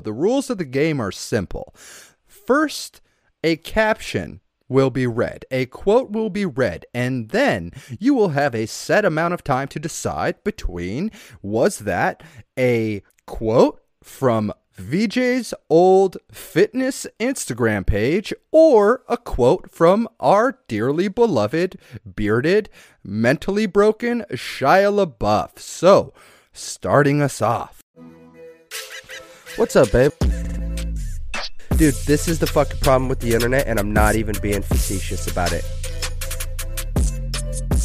The rules of the game are simple. First, a caption will be read, a quote will be read, and then you will have a set amount of time to decide between was that a quote from VJ's old fitness Instagram page or a quote from our dearly beloved, bearded, mentally broken Shia LaBeouf. So, starting us off. What's up, babe? Dude, this is the fucking problem with the internet, and I'm not even being facetious about it.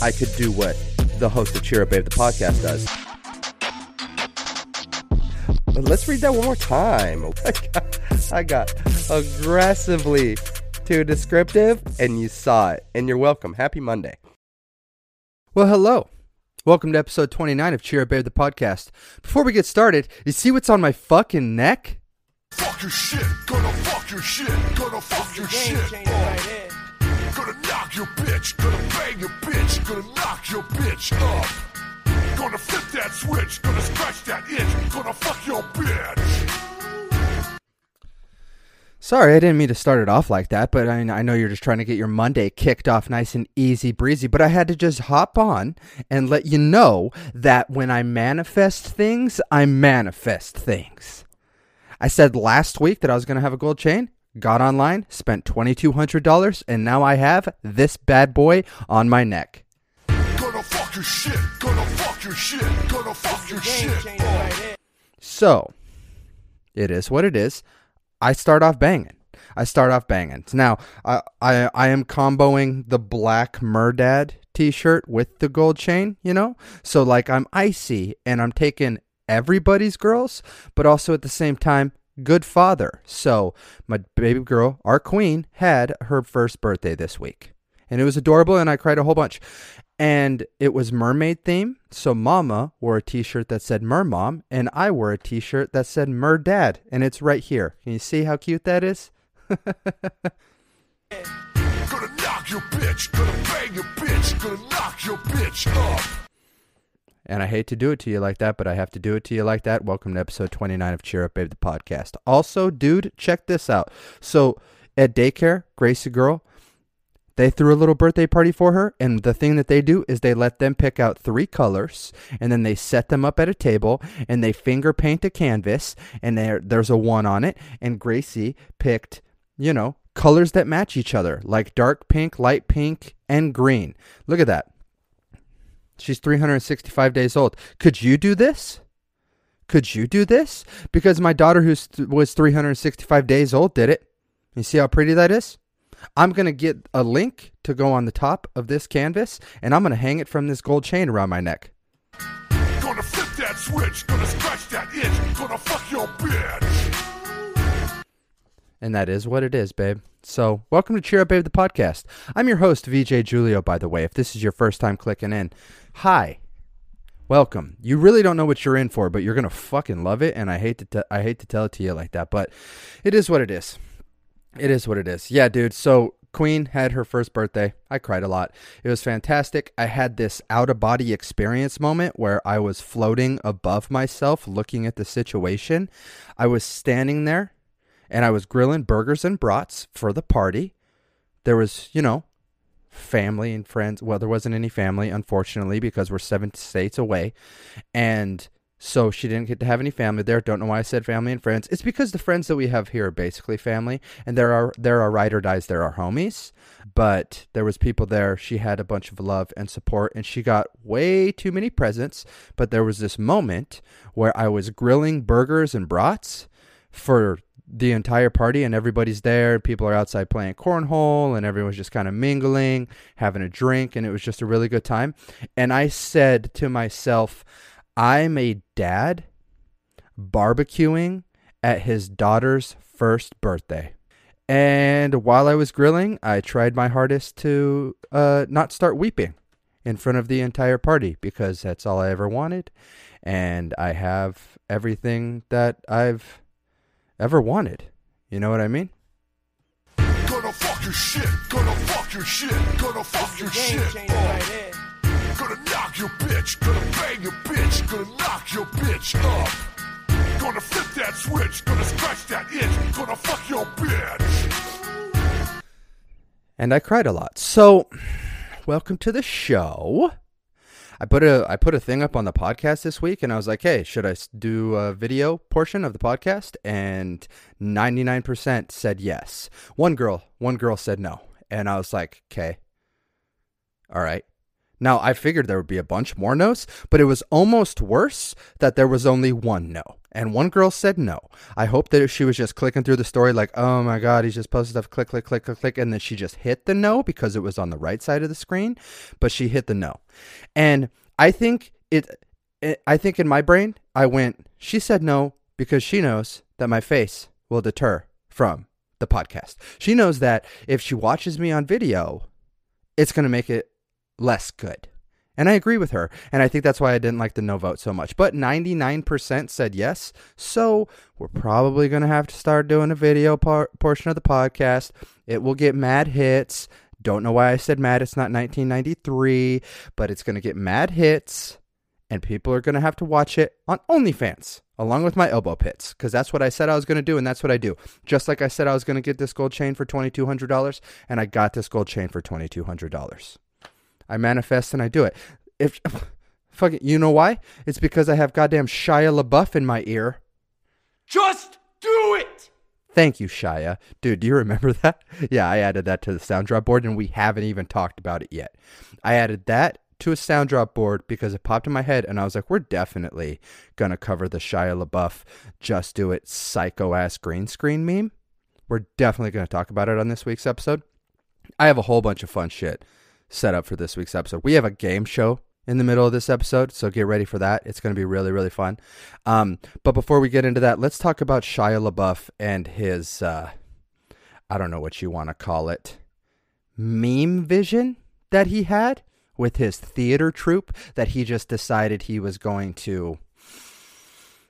I could do what the host of Cheer Up Babe, the podcast, does. But let's read that one more time. Oh I got, I got aggressively too descriptive, and you saw it. And you're welcome. Happy Monday. Well, hello. Welcome to episode 29 of Cheer Up Babe, the podcast. Before we get started, you see what's on my fucking neck? Fuck your shit, gonna fuck your shit, gonna fuck your shit. Uh, gonna knock your bitch, gonna bang your bitch, gonna knock your bitch up. Gonna flip that switch, gonna scratch that itch, gonna fuck your bitch. Sorry, I didn't mean to start it off like that, but I, I know you're just trying to get your Monday kicked off nice and easy breezy. But I had to just hop on and let you know that when I manifest things, I manifest things. I said last week that I was going to have a gold chain, got online, spent $2,200, and now I have this bad boy on my neck. Gonna fuck your shit, gonna fuck your shit, gonna fuck your shit. So, it is what it is. I start off banging. I start off banging. Now, I, I, I am comboing the black Murdad t-shirt with the gold chain, you know? So like I'm icy and I'm taking everybody's girls, but also at the same time, good father. So my baby girl, our queen, had her first birthday this week. And it was adorable and I cried a whole bunch. And it was mermaid theme. So mama wore a t-shirt that said mermom and I wore a t-shirt that said murdad and it's right here. Can you see how cute that is? gonna knock your bitch, gonna bang your bitch, gonna knock your bitch up. And I hate to do it to you like that, but I have to do it to you like that. Welcome to episode 29 of Cheer Up Babe, the podcast. Also, dude, check this out. So at daycare, Gracie girl, they threw a little birthday party for her. And the thing that they do is they let them pick out three colors and then they set them up at a table and they finger paint a canvas and there, there's a one on it. And Gracie picked, you know, colors that match each other, like dark pink, light pink, and green. Look at that. She's 365 days old. Could you do this? Could you do this? Because my daughter, who was 365 days old, did it. You see how pretty that is? I'm going to get a link to go on the top of this canvas, and I'm going to hang it from this gold chain around my neck. Gonna flip that switch, gonna scratch that itch, gonna fuck your bitch. And that is what it is, babe. So, welcome to Cheer Up Babe, the podcast. I'm your host, VJ Julio, by the way, if this is your first time clicking in. Hi. Welcome. You really don't know what you're in for, but you're going to fucking love it, and I hate to te- I hate to tell it to you like that, but it is what it is. It is what it is. Yeah, dude. So, Queen had her first birthday. I cried a lot. It was fantastic. I had this out of body experience moment where I was floating above myself looking at the situation. I was standing there and I was grilling burgers and brats for the party. There was, you know, family and friends. Well, there wasn't any family, unfortunately, because we're seven states away. And so she didn't get to have any family there. Don't know why I said family and friends. It's because the friends that we have here are basically family, and there are there are ride or dies, there are homies. But there was people there. She had a bunch of love and support, and she got way too many presents. But there was this moment where I was grilling burgers and brats for the entire party and everybody's there. People are outside playing cornhole and everyone's just kind of mingling, having a drink, and it was just a really good time. And I said to myself, I'm a dad barbecuing at his daughter's first birthday. And while I was grilling, I tried my hardest to uh, not start weeping in front of the entire party because that's all I ever wanted. And I have everything that I've ever wanted. You know what I mean? Gonna fuck your shit, gonna fuck your shit, gonna fuck your shit. Your bitch, gonna bang your bitch, gonna knock your bitch up. Gonna flip that switch, gonna scratch that itch, gonna fuck your bitch. and I cried a lot. So, welcome to the show. I put a I put a thing up on the podcast this week, and I was like, "Hey, should I do a video portion of the podcast?" And ninety nine percent said yes. One girl, one girl said no, and I was like, "Okay, all right." Now I figured there would be a bunch more no's, but it was almost worse that there was only one no, and one girl said no. I hope that she was just clicking through the story like, "Oh my god, he's just posted stuff." Click, click, click, click, click, and then she just hit the no because it was on the right side of the screen, but she hit the no. And I think it, it I think in my brain, I went, she said no because she knows that my face will deter from the podcast. She knows that if she watches me on video, it's going to make it less good. And I agree with her. And I think that's why I didn't like the no vote so much. But 99% said yes. So we're probably going to have to start doing a video par- portion of the podcast. It will get mad hits. Don't know why I said mad. It's not 1993, but it's going to get mad hits. And people are going to have to watch it on OnlyFans along with my elbow pits because that's what I said I was going to do. And that's what I do. Just like I said I was going to get this gold chain for $2,200. And I got this gold chain for $2,200. I manifest and I do it. If fuck it, you know why? It's because I have goddamn Shia LaBeouf in my ear. Just do it. Thank you, Shia. Dude, do you remember that? Yeah, I added that to the sound drop board and we haven't even talked about it yet. I added that to a sound drop board because it popped in my head and I was like, we're definitely going to cover the Shia LaBeouf just do it psycho ass green screen meme. We're definitely going to talk about it on this week's episode. I have a whole bunch of fun shit set up for this week's episode. We have a game show in the middle of this episode, so get ready for that. It's going to be really, really fun. Um, but before we get into that, let's talk about Shia LaBeouf and his, uh, I don't know what you want to call it, meme vision that he had with his theater troupe that he just decided he was going to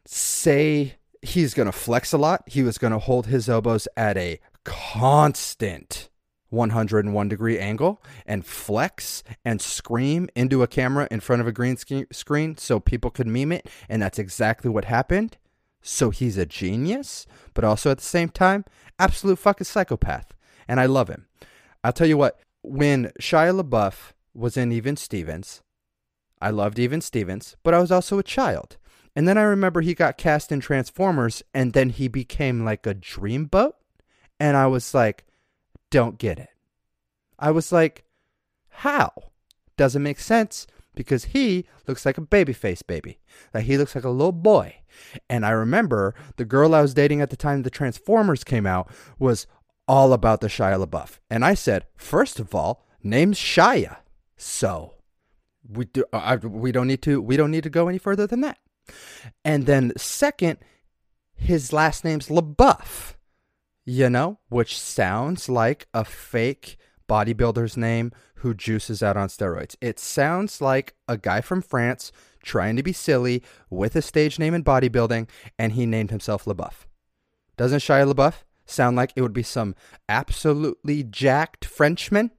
say he's going to flex a lot. He was going to hold his elbows at a constant 101 degree angle and flex and scream into a camera in front of a green screen so people could meme it. And that's exactly what happened. So he's a genius, but also at the same time, absolute fucking psychopath. And I love him. I'll tell you what, when Shia LaBeouf was in Even Stevens, I loved Even Stevens, but I was also a child. And then I remember he got cast in Transformers and then he became like a dreamboat. And I was like, don't get it. I was like, how? Doesn't make sense because he looks like a babyface baby. Like he looks like a little boy. And I remember the girl I was dating at the time the Transformers came out was all about the Shia LaBeouf. And I said, first of all, name's Shia. So we do uh, I, we don't need to we don't need to go any further than that. And then second, his last name's LaBeouf you know, which sounds like a fake bodybuilder's name who juices out on steroids. It sounds like a guy from France trying to be silly with a stage name in bodybuilding, and he named himself LaBeouf. Doesn't Shia LaBeouf sound like it would be some absolutely jacked Frenchman?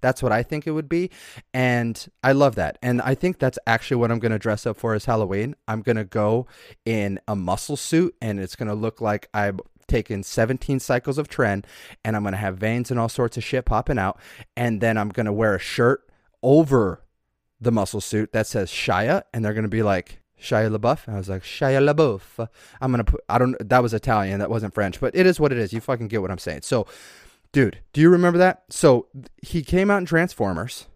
That's what I think it would be. And I love that. And I think that's actually what I'm going to dress up for as Halloween. I'm going to go in a muscle suit and it's going to look like I'm taking 17 cycles of Tren and I'm going to have veins and all sorts of shit popping out. And then I'm going to wear a shirt over the muscle suit that says Shia. And they're going to be like, Shia LaBeouf. And I was like, Shia LaBeouf. I'm going to put, I don't, that was Italian. That wasn't French, but it is what it is. You fucking get what I'm saying. So, dude, do you remember that? So he came out in Transformers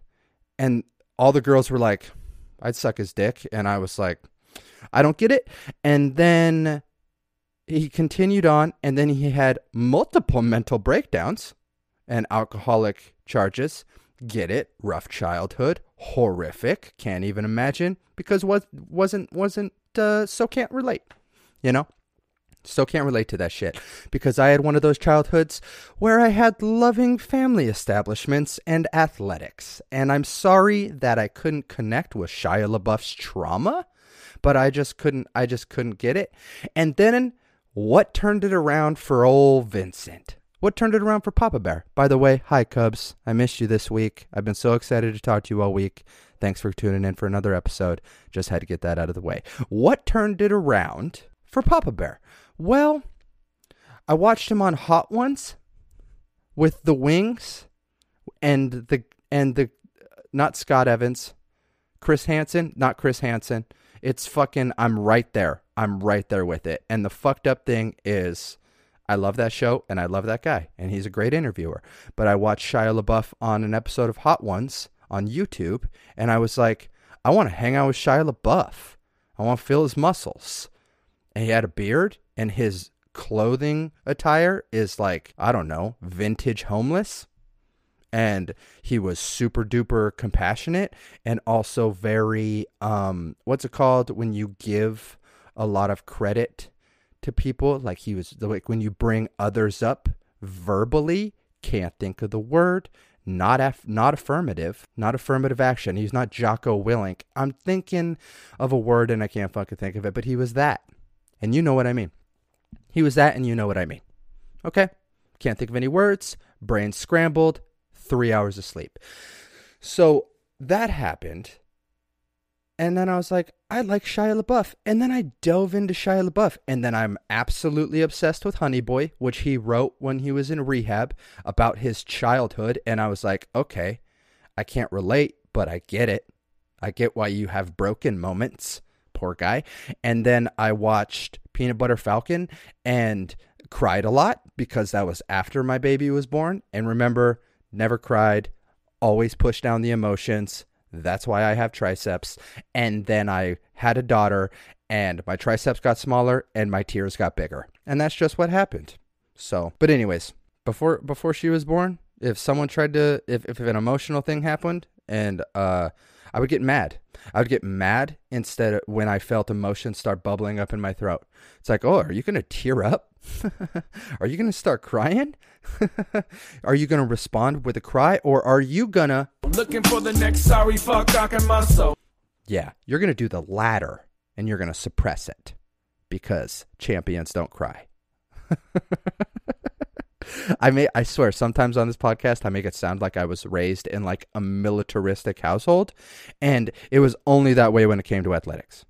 and all the girls were like, I'd suck his dick. And I was like, I don't get it. And then he continued on, and then he had multiple mental breakdowns and alcoholic charges. Get it? Rough childhood, horrific. Can't even imagine because was wasn't wasn't uh, so can't relate. You know, so can't relate to that shit because I had one of those childhoods where I had loving family establishments and athletics, and I'm sorry that I couldn't connect with Shia LaBeouf's trauma, but I just couldn't. I just couldn't get it. And then what turned it around for old Vincent? What turned it around for Papa Bear? By the way, hi Cubs. I missed you this week. I've been so excited to talk to you all week. Thanks for tuning in for another episode. Just had to get that out of the way. What turned it around for Papa Bear. Well, I watched him on Hot Ones with the Wings and the and the not Scott Evans, Chris Hansen, not Chris Hansen. It's fucking I'm right there. I'm right there with it. And the fucked up thing is I love that show and I love that guy and he's a great interviewer. But I watched Shia LaBeouf on an episode of Hot Ones on YouTube and I was like, I want to hang out with Shia LaBeouf. I want to feel his muscles. And he had a beard and his clothing attire is like, I don't know, vintage homeless. And he was super duper compassionate and also very um what's it called when you give a lot of credit to people. Like he was like when you bring others up verbally can't think of the word not aff- not affirmative not affirmative action. He's not Jocko Willink. I'm thinking of a word and I can't fucking think of it but he was that. And you know what I mean. He was that and you know what I mean. Okay? Can't think of any words. Brain scrambled. 3 hours of sleep. So that happened and then I was like, I like Shia LaBeouf. And then I dove into Shia LaBeouf. And then I'm absolutely obsessed with Honey Boy, which he wrote when he was in rehab about his childhood. And I was like, okay, I can't relate, but I get it. I get why you have broken moments. Poor guy. And then I watched Peanut Butter Falcon and cried a lot because that was after my baby was born. And remember, never cried, always push down the emotions that's why I have triceps. And then I had a daughter, and my triceps got smaller and my tears got bigger. And that's just what happened. So, but anyways, before before she was born, if someone tried to if if an emotional thing happened and uh I would get mad. I would get mad instead of when I felt emotions start bubbling up in my throat. It's like, "Oh, are you to tear up? are you going to start crying? are you going to respond with a cry or are you going to Looking for the next sorry fuck rocking my soul. Yeah, you're going to do the latter and you're going to suppress it because champions don't cry. I may I swear sometimes on this podcast I make it sound like I was raised in like a militaristic household and it was only that way when it came to athletics.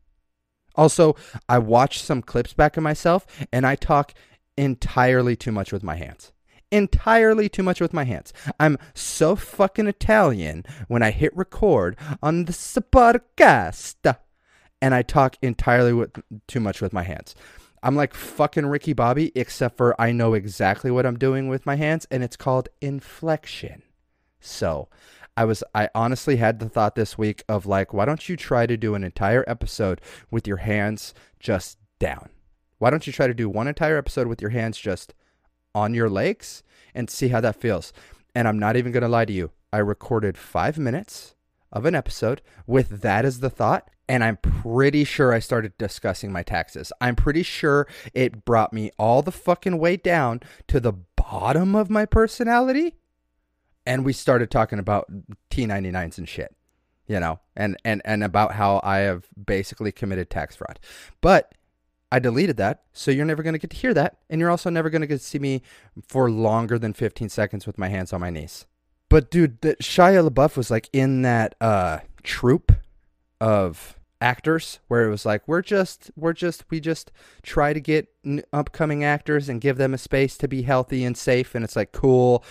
Also, I watch some clips back of myself and I talk entirely too much with my hands. Entirely too much with my hands. I'm so fucking Italian when I hit record on the podcast and I talk entirely with too much with my hands. I'm like fucking Ricky Bobby, except for I know exactly what I'm doing with my hands, and it's called inflection. So I was, I honestly had the thought this week of like, why don't you try to do an entire episode with your hands just down? Why don't you try to do one entire episode with your hands just on your legs and see how that feels? And I'm not even going to lie to you. I recorded five minutes of an episode with that as the thought. And I'm pretty sure I started discussing my taxes. I'm pretty sure it brought me all the fucking way down to the bottom of my personality. And we started talking about T99s and shit, you know, and, and, and about how I have basically committed tax fraud. But I deleted that, so you're never going to get to hear that. And you're also never going to get to see me for longer than 15 seconds with my hands on my knees. But dude, the Shia LaBeouf was like in that uh troupe of actors where it was like we're just we're just we just try to get upcoming actors and give them a space to be healthy and safe and it's like cool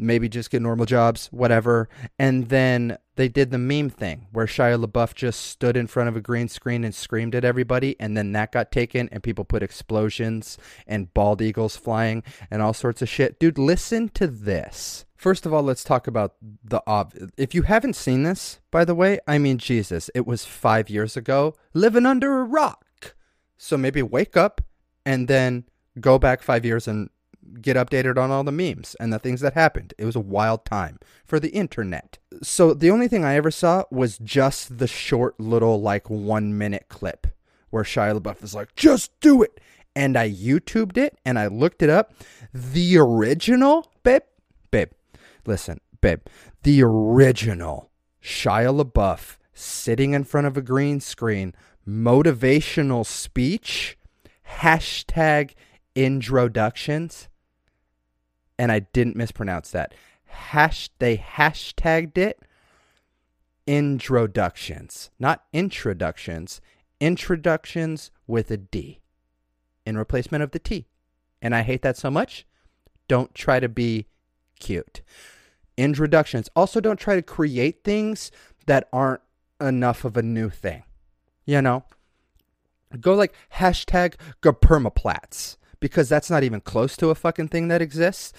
maybe just get normal jobs whatever and then they did the meme thing where Shia LaBeouf just stood in front of a green screen and screamed at everybody and then that got taken and people put explosions and bald eagles flying and all sorts of shit dude listen to this First of all, let's talk about the ob. If you haven't seen this, by the way, I mean, Jesus, it was five years ago, living under a rock. So maybe wake up and then go back five years and get updated on all the memes and the things that happened. It was a wild time for the internet. So the only thing I ever saw was just the short little, like, one minute clip where Shia LaBeouf is like, just do it. And I YouTubed it and I looked it up. The original, babe, babe, listen, babe, the original Shia LaBeouf sitting in front of a green screen, motivational speech, hashtag introductions, and I didn't mispronounce that. Hash they hashtagged it introductions, not introductions, introductions with a D. in replacement of the T. And I hate that so much. Don't try to be cute. Introductions. Also, don't try to create things that aren't enough of a new thing. You know? Go like hashtag Gepermaplats because that's not even close to a fucking thing that exists.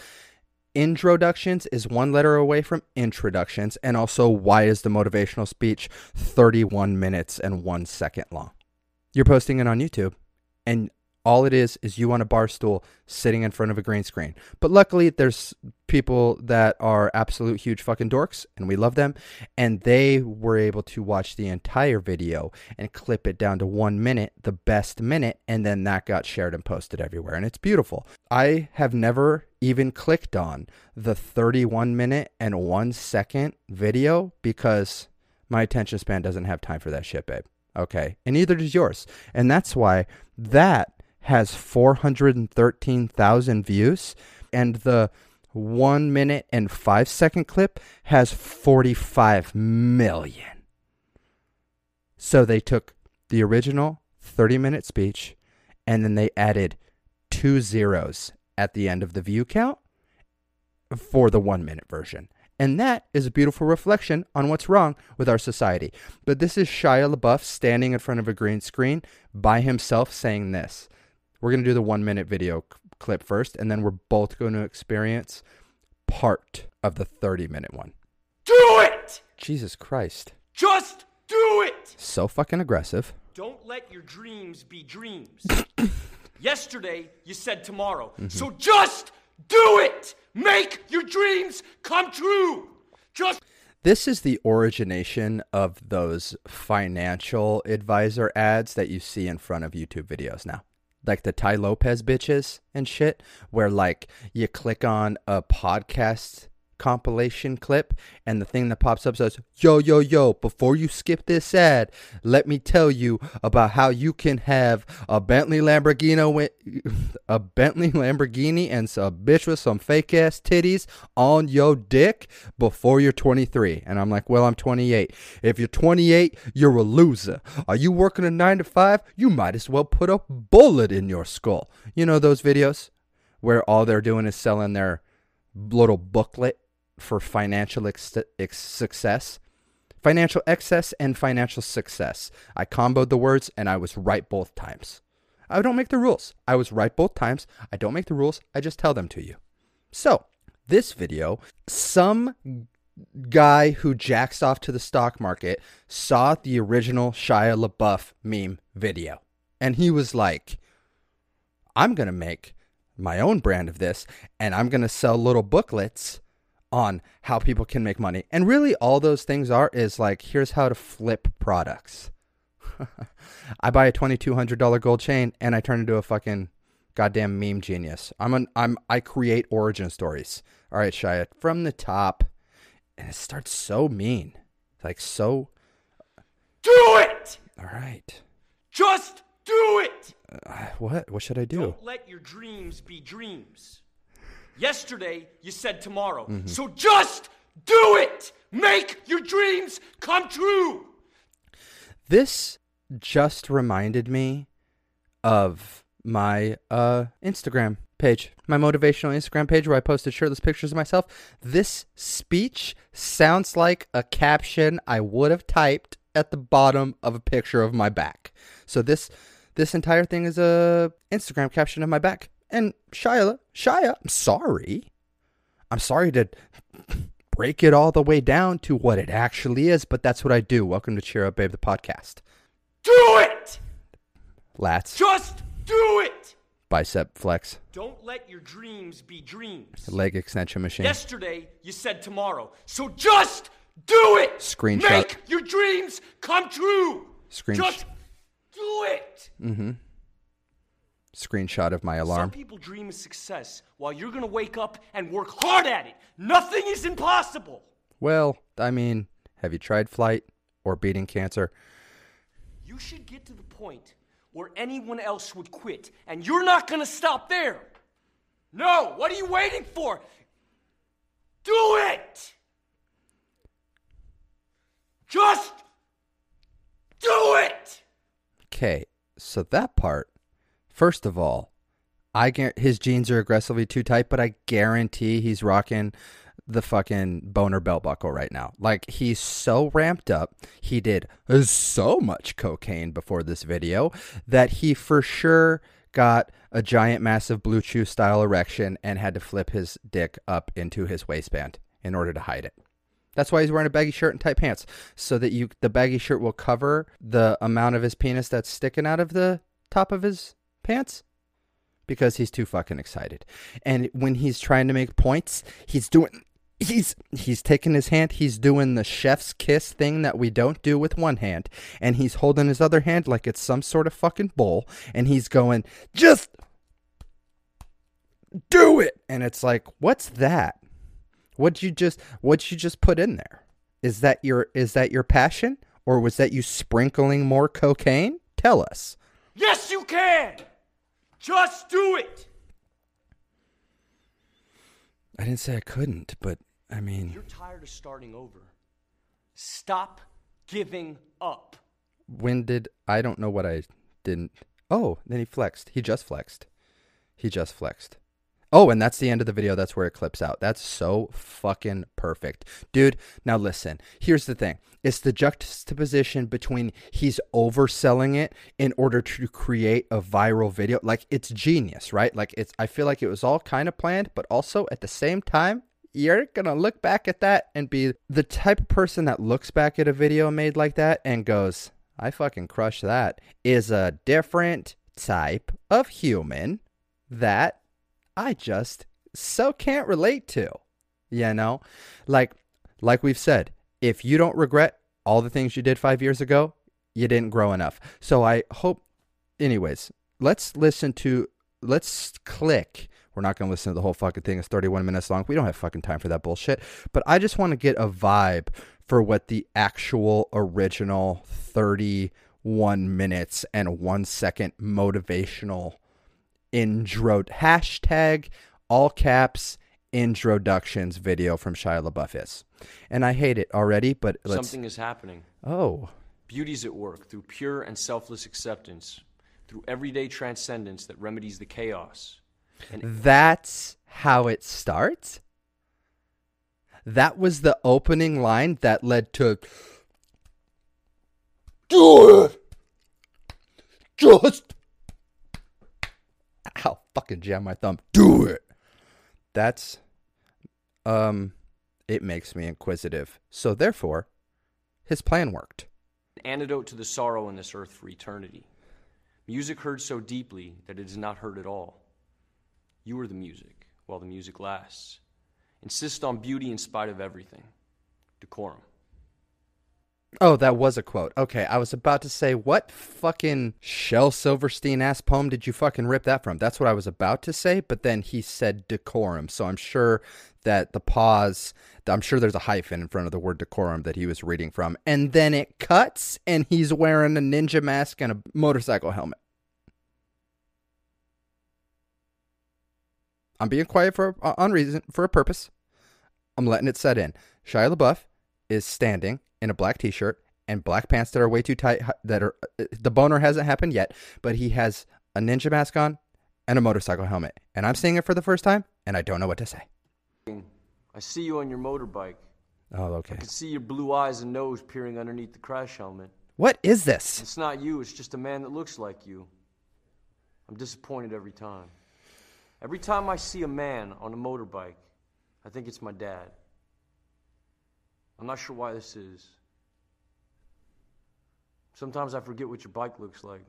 Introductions is one letter away from introductions. And also, why is the motivational speech 31 minutes and one second long? You're posting it on YouTube, and all it is is you on a bar stool sitting in front of a green screen. But luckily, there's people that are absolute huge fucking dorks, and we love them. And they were able to watch the entire video and clip it down to one minute, the best minute, and then that got shared and posted everywhere. And it's beautiful. I have never even clicked on the 31 minute and one second video because my attention span doesn't have time for that shit, babe. Okay. And neither does yours. And that's why that has 413,000 views and the one minute and five second clip has 45 million. So they took the original 30 minute speech and then they added two zeros at the end of the view count for the one minute version. And that is a beautiful reflection on what's wrong with our society. But this is Shia LaBeouf standing in front of a green screen by himself saying this. We're going to do the one minute video c- clip first, and then we're both going to experience part of the 30 minute one. Do it! Jesus Christ. Just do it! So fucking aggressive. Don't let your dreams be dreams. Yesterday, you said tomorrow. Mm-hmm. So just do it! Make your dreams come true! Just This is the origination of those financial advisor ads that you see in front of YouTube videos now. Like the Tai Lopez bitches and shit, where like you click on a podcast compilation clip and the thing that pops up says, Yo, yo, yo, before you skip this ad, let me tell you about how you can have a Bentley Lamborghini, a Bentley Lamborghini and a bitch with some fake ass titties on your dick before you're 23. And I'm like, Well, I'm 28. If you're 28, you're a loser. Are you working a nine to five? You might as well put a bullet in your skull. You know those videos where all they're doing is selling their little booklet for financial ex- ex- success. Financial excess and financial success. I comboed the words and I was right both times. I don't make the rules. I was right both times. I don't make the rules. I just tell them to you. So, this video, some guy who jacks off to the stock market saw the original Shia LaBeouf meme video. And he was like, I'm going to make my own brand of this and I'm going to sell little booklets on how people can make money. And really, all those things are is like, here's how to flip products. I buy a $2,200 gold chain and I turn into a fucking goddamn meme genius. I'm an, I'm, I create origin stories. All right, Shia, from the top. And it starts so mean. Like, so, do it! all right. Just do it! Uh, what? What should I do? Don't let your dreams be dreams. Yesterday, you said tomorrow. Mm-hmm. So just do it! Make your dreams come true! This just reminded me of my uh, Instagram page, my motivational Instagram page where I posted shirtless pictures of myself. This speech sounds like a caption I would have typed at the bottom of a picture of my back. So this this entire thing is a Instagram caption of my back. And Shia, Shia, I'm sorry. I'm sorry to break it all the way down to what it actually is, but that's what I do. Welcome to Cheer Up Babe, the podcast. Do it! Lats, Just do it! bicep flex, Don't let your dreams be dreams. leg extension machine. Yesterday, you said tomorrow. So just do it! Screenshot. Make your dreams come true! Screensh- Just do it! Mm-hmm. Screenshot of my alarm. Some people dream of success while you're gonna wake up and work hard at it. Nothing is impossible. Well, I mean, have you tried flight or beating cancer? You should get to the point where anyone else would quit, and you're not gonna stop there. No, what are you waiting for? Do it! Just do it! Okay, so that part First of all, I his jeans are aggressively too tight, but I guarantee he's rocking the fucking boner belt buckle right now. Like he's so ramped up. He did so much cocaine before this video that he for sure got a giant massive BlueChew style erection and had to flip his dick up into his waistband in order to hide it. That's why he's wearing a baggy shirt and tight pants so that you the baggy shirt will cover the amount of his penis that's sticking out of the top of his pants because he's too fucking excited. And when he's trying to make points, he's doing he's he's taking his hand, he's doing the chef's kiss thing that we don't do with one hand, and he's holding his other hand like it's some sort of fucking bowl, and he's going, "Just do it." And it's like, "What's that? What'd you just what'd you just put in there? Is that your is that your passion or was that you sprinkling more cocaine? Tell us." Yes, you can! Just do it! I didn't say I couldn't, but I mean, You're tired of starting over. Stop giving up. when did I don't know what I didn't. Oh, then he flexed. He just flexed. He just flexed. Oh, and that's the end of the video. That's where it clips out. That's so fucking perfect. Dude, now listen. Here's the thing. It's the juxtaposition between he's overselling it in order to create a viral video. Like it's genius, right? Like it's I feel like it was all kind of planned, but also at the same time, you're gonna look back at that and be the type of person that looks back at a video made like that and goes, I fucking crushed that, is a different type of human that I just so can't relate to. You know? Like like we've said, if you don't regret all the things you did 5 years ago, you didn't grow enough. So I hope anyways, let's listen to let's click. We're not going to listen to the whole fucking thing. It's 31 minutes long. We don't have fucking time for that bullshit. But I just want to get a vibe for what the actual original 31 minutes and 1 second motivational intro hashtag all caps introductions video from Shia LaBeouf is. And I hate it already, but let's Something is happening. Oh, Beauty's at work through pure and selfless acceptance, through everyday transcendence that remedies the chaos. that's how it starts. That was the opening line that led to Do it. Just fucking jam my thumb. Do it. That's um it makes me inquisitive. So therefore, his plan worked. An antidote to the sorrow in this earth for eternity. Music heard so deeply that it is not heard at all. You are the music while the music lasts. Insist on beauty in spite of everything. Decorum. Oh, that was a quote. Okay, I was about to say, what fucking Shel Silverstein ass poem did you fucking rip that from? That's what I was about to say, but then he said decorum. So I'm sure that the pause, I'm sure there's a hyphen in front of the word decorum that he was reading from. And then it cuts and he's wearing a ninja mask and a motorcycle helmet. I'm being quiet for uh, on reason for a purpose. I'm letting it set in. Shia LaBeouf is standing in a black t-shirt and black pants that are way too tight that are uh, the boner hasn't happened yet, but he has a ninja mask on and a motorcycle helmet. And I'm seeing it for the first time and I don't know what to say. I see you on your motorbike. Oh, okay. I can see your blue eyes and nose peering underneath the crash helmet. What is this? It's not you, it's just a man that looks like you. I'm disappointed every time. Every time I see a man on a motorbike, I think it's my dad. I'm not sure why this is. Sometimes I forget what your bike looks like.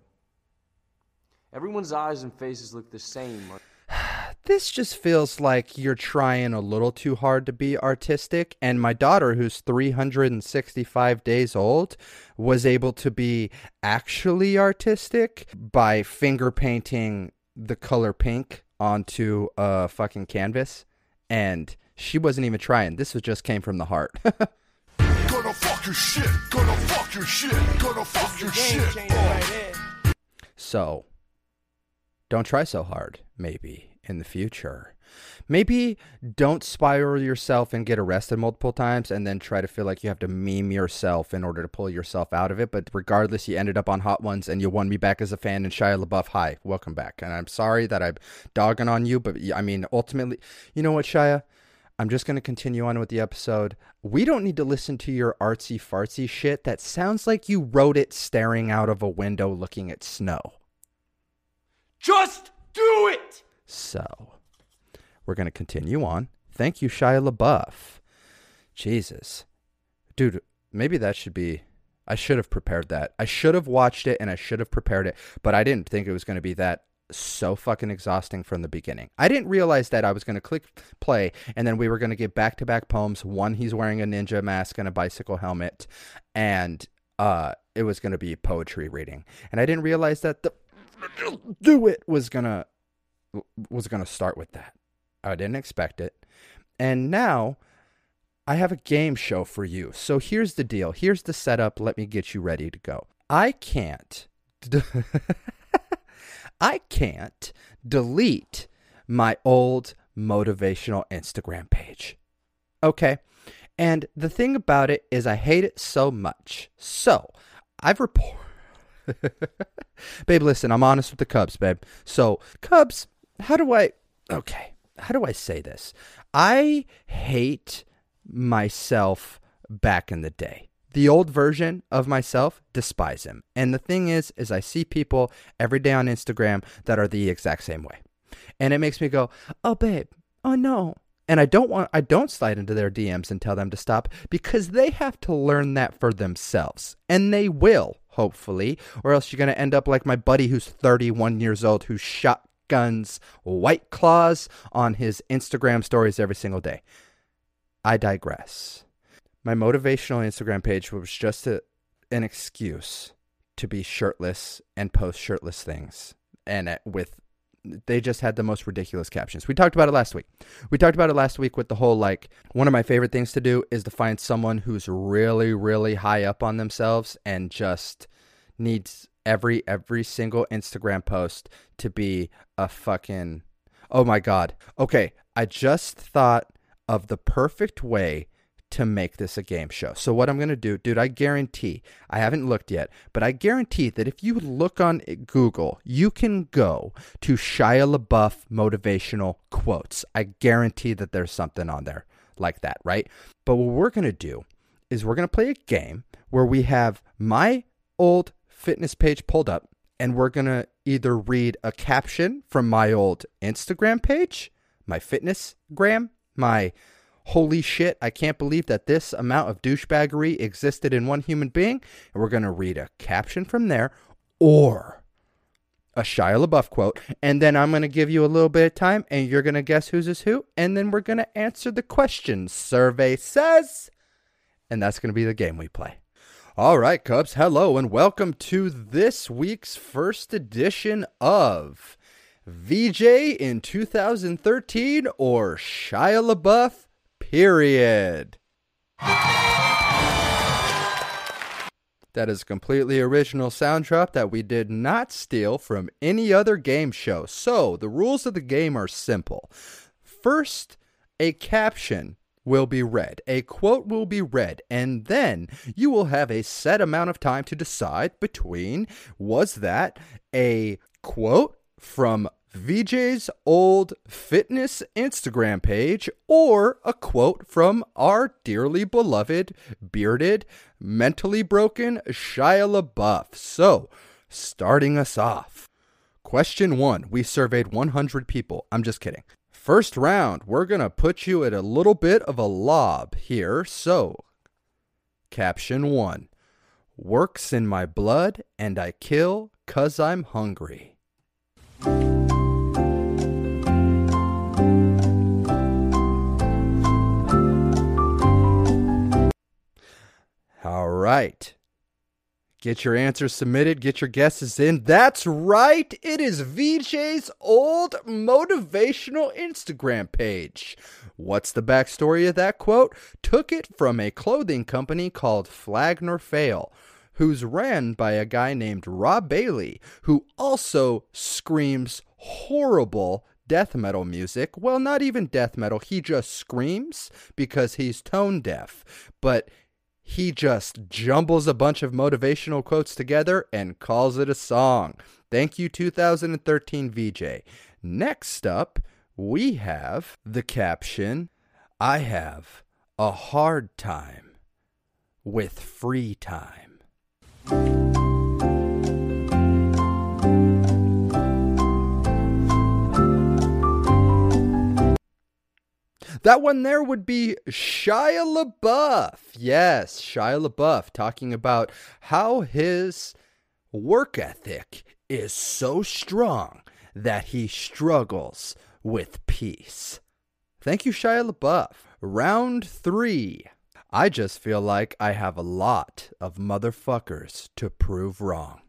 Everyone's eyes and faces look the same. This just feels like you're trying a little too hard to be artistic. And my daughter, who's 365 days old, was able to be actually artistic by finger painting the color pink onto a fucking canvas. And she wasn't even trying. This was just came from the heart. Gonna fuck your shit. Gonna fuck your shit. Gonna fuck your shit. up. so don't try so hard, maybe. in the future. Maybe don't spiral yourself and get arrested multiple times and then try to feel like you have to meme yourself in order to pull yourself out of it. But regardless, you ended up on Hot Ones and you won me back as a fan. And Shia LaBeouf, hi, welcome back. And I'm sorry that I'm dogging on you, but I mean, ultimately, you know what, Shia? I'm just going to continue on with the episode. We don't need to listen to your artsy fartsy shit that sounds like you wrote it staring out of a window looking at snow. Just do it! So, we're going to continue on. Thank you, Shia LaBeouf. Jesus. Dude, maybe that should be. I should have prepared that. I should have watched it and I should have prepared it, but I didn't think it was going to be that so fucking exhausting from the beginning. I didn't realize that I was going to click play and then we were going to get back to back poems. One, he's wearing a ninja mask and a bicycle helmet, and uh, it was going to be poetry reading. And I didn't realize that the do it was gonna was gonna start with that. I didn't expect it. And now I have a game show for you. So here's the deal. Here's the setup. Let me get you ready to go. I can't I can't delete my old motivational Instagram page. Okay? And the thing about it is I hate it so much. So, I've reported babe, listen, I'm honest with the Cubs, babe. So, Cubs, how do I okay, how do I say this? I hate myself back in the day. The old version of myself despise him. And the thing is is I see people every day on Instagram that are the exact same way. And it makes me go, "Oh, babe. Oh no. And I don't want I don't slide into their DMs and tell them to stop because they have to learn that for themselves. And they will, hopefully, or else you're going to end up like my buddy who's 31 years old who shotguns white claws on his Instagram stories every single day. I digress. My motivational Instagram page was just a, an excuse to be shirtless and post shirtless things and uh, with they just had the most ridiculous captions. We talked about it last week. We talked about it last week with the whole like one of my favorite things to do is to find someone who's really really high up on themselves and just needs every every single Instagram post to be a fucking Oh my god. Okay, I just thought of the perfect way to make this a game show. So what I'm going to do, dude, I guarantee, I haven't looked yet, but I guarantee that if you look on Google, you can go to Shia LaBeouf motivational quotes. I guarantee that there's something on there like that, right? But what we're going to do is we're going to play a game where we have my old fitness page pulled up and we're going to either read a caption from my old Instagram page, my fitness gram, my holy shit, I can't believe that this amount of douchebaggery existed in one human being. And we're going to read a caption from there or a Shia LaBeouf quote. And then I'm going to give you a little bit of time and you're going to guess who's is who. And then we're going to answer the question survey says. And that's going to be the game we play. All right, Cubs, hello and welcome to this week's first edition of VJ in 2013 or Shia LaBeouf period. That is a completely original sound drop that we did not steal from any other game show. So, the rules of the game are simple. First, a caption will be read, a quote will be read, and then you will have a set amount of time to decide between was that a quote from VJ's old fitness Instagram page or a quote from our dearly beloved, bearded, mentally broken Shia LaBeouf. So, starting us off. Question one We surveyed 100 people. I'm just kidding. First round, we're going to put you at a little bit of a lob here. So, caption one Works in my blood and I kill cause I'm hungry. All right. Get your answers submitted, get your guesses in. That's right, it is VJ's old motivational Instagram page. What's the backstory of that quote? Took it from a clothing company called Flag Nor Fail, who's ran by a guy named Rob Bailey, who also screams horrible death metal music. Well, not even death metal. He just screams because he's tone deaf. But he just jumbles a bunch of motivational quotes together and calls it a song. Thank you, 2013 VJ. Next up, we have the caption I have a hard time with free time. That one there would be Shia LaBeouf. Yes, Shia LaBeouf talking about how his work ethic is so strong that he struggles with peace. Thank you, Shia LaBeouf. Round three. I just feel like I have a lot of motherfuckers to prove wrong.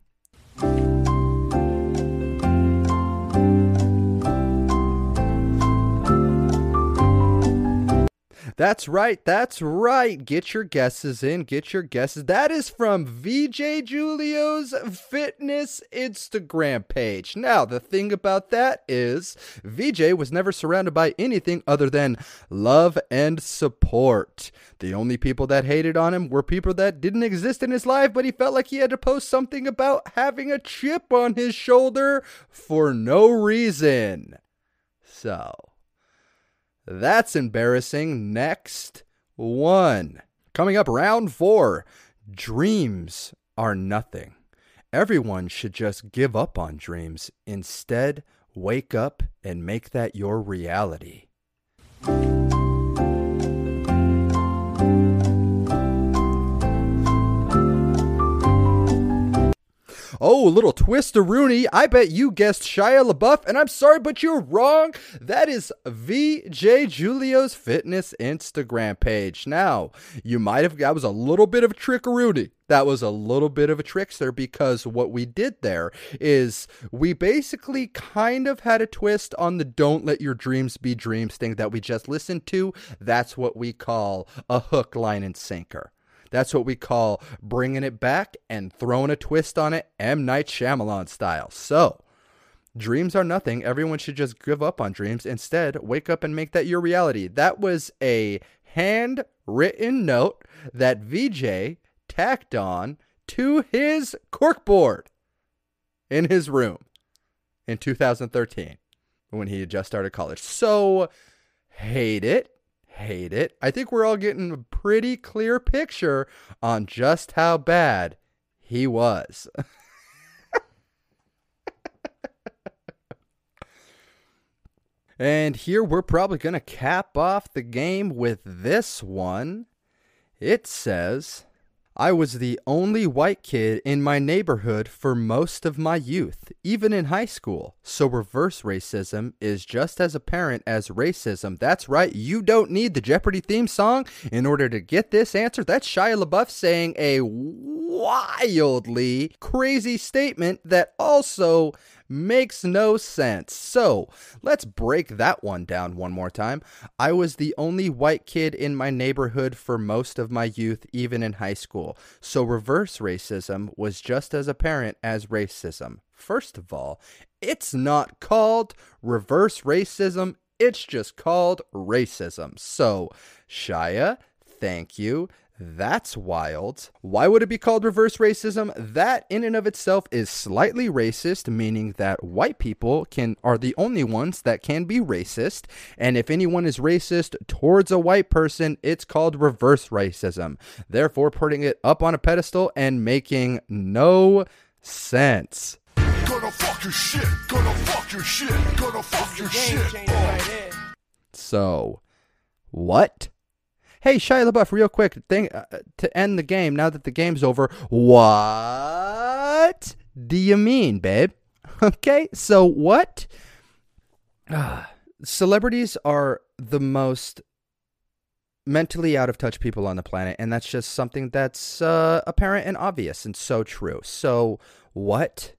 That's right. That's right. Get your guesses in. Get your guesses. That is from VJ Julio's fitness Instagram page. Now, the thing about that is VJ was never surrounded by anything other than love and support. The only people that hated on him were people that didn't exist in his life, but he felt like he had to post something about having a chip on his shoulder for no reason. So. That's embarrassing. Next one. Coming up, round four. Dreams are nothing. Everyone should just give up on dreams. Instead, wake up and make that your reality. Oh, a little twist of Rooney. I bet you guessed Shia LaBeouf, and I'm sorry, but you're wrong. That is VJ Julio's fitness Instagram page. Now, you might have, that was a little bit of a trick Rooney. That was a little bit of a trickster because what we did there is we basically kind of had a twist on the don't let your dreams be dreams thing that we just listened to. That's what we call a hook, line, and sinker. That's what we call bringing it back and throwing a twist on it, M. Night Shyamalan style. So, dreams are nothing. Everyone should just give up on dreams. Instead, wake up and make that your reality. That was a handwritten note that VJ tacked on to his corkboard in his room in 2013 when he had just started college. So, hate it hate it. I think we're all getting a pretty clear picture on just how bad he was. and here we're probably going to cap off the game with this one. It says. I was the only white kid in my neighborhood for most of my youth, even in high school. So reverse racism is just as apparent as racism. That's right, you don't need the Jeopardy theme song in order to get this answer. That's Shia LaBeouf saying a wildly crazy statement that also makes no sense. So let's break that one down one more time. I was the only white kid in my neighborhood for most of my youth, even in high school. So reverse racism was just as apparent as racism. First of all, it's not called reverse racism, it's just called racism. So, Shia, thank you. That's wild. Why would it be called reverse racism? That in and of itself is slightly racist, meaning that white people can are the only ones that can be racist, and if anyone is racist towards a white person, it's called reverse racism. Therefore putting it up on a pedestal and making no sense. Gonna fuck your shit, gonna fuck your shit, gonna fuck your shit up. So, what? Hey, Shia LaBeouf, real quick, thing uh, to end the game. Now that the game's over, what do you mean, babe? Okay, so what? Ah, celebrities are the most mentally out of touch people on the planet, and that's just something that's uh, apparent and obvious and so true. So, what?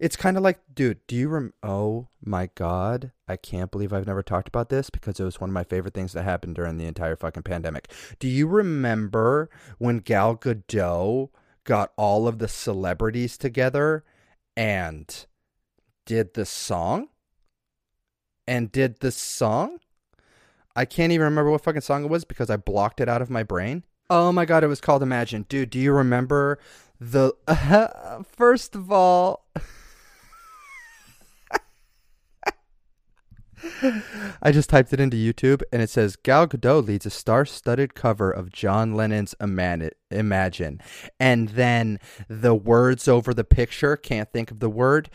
It's kind of like, dude, do you rem? Oh my god, I can't believe I've never talked about this because it was one of my favorite things that happened during the entire fucking pandemic. Do you remember when Gal Gadot got all of the celebrities together and did the song? and did the song. I can't even remember what fucking song it was because I blocked it out of my brain. Oh my god, it was called Imagine. Dude, do you remember the first of all I just typed it into YouTube and it says Gal Gadot leads a star-studded cover of John Lennon's Imagine. And then the words over the picture, can't think of the word,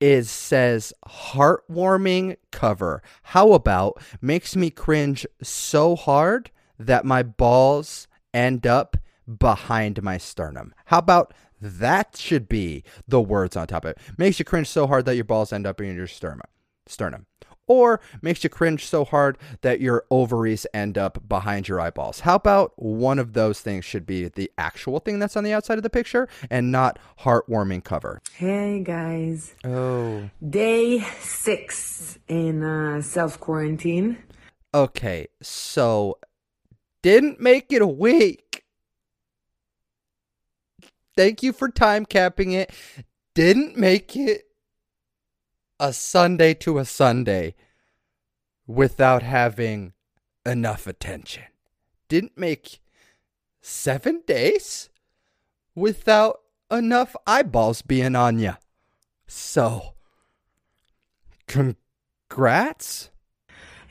is says heartwarming cover. How about makes me cringe so hard that my balls end up behind my sternum. How about that should be the words on top of it. Makes you cringe so hard that your balls end up in your sternum. Sternum or makes you cringe so hard that your ovaries end up behind your eyeballs. How about one of those things should be the actual thing that's on the outside of the picture and not heartwarming cover? Hey guys. Oh. Day six in uh, self quarantine. Okay, so didn't make it a week. Thank you for time capping it. Didn't make it a Sunday to a Sunday without having enough attention. Didn't make seven days without enough eyeballs being on you. So, congrats.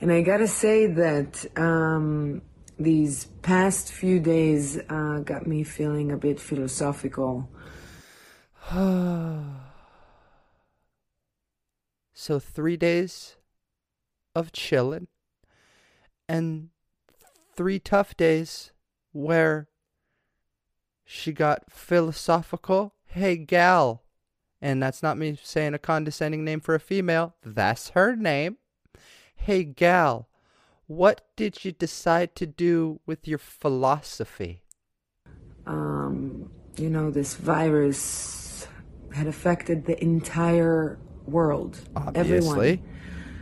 And I gotta say that um, these past few days uh, got me feeling a bit philosophical. So three days of chilling and three tough days where she got philosophical. Hey, gal. And that's not me saying a condescending name for a female. That's her name. Hey, gal, what did you decide to do with your philosophy? Um, you know, this virus had affected the entire world. Obviously. Everyone.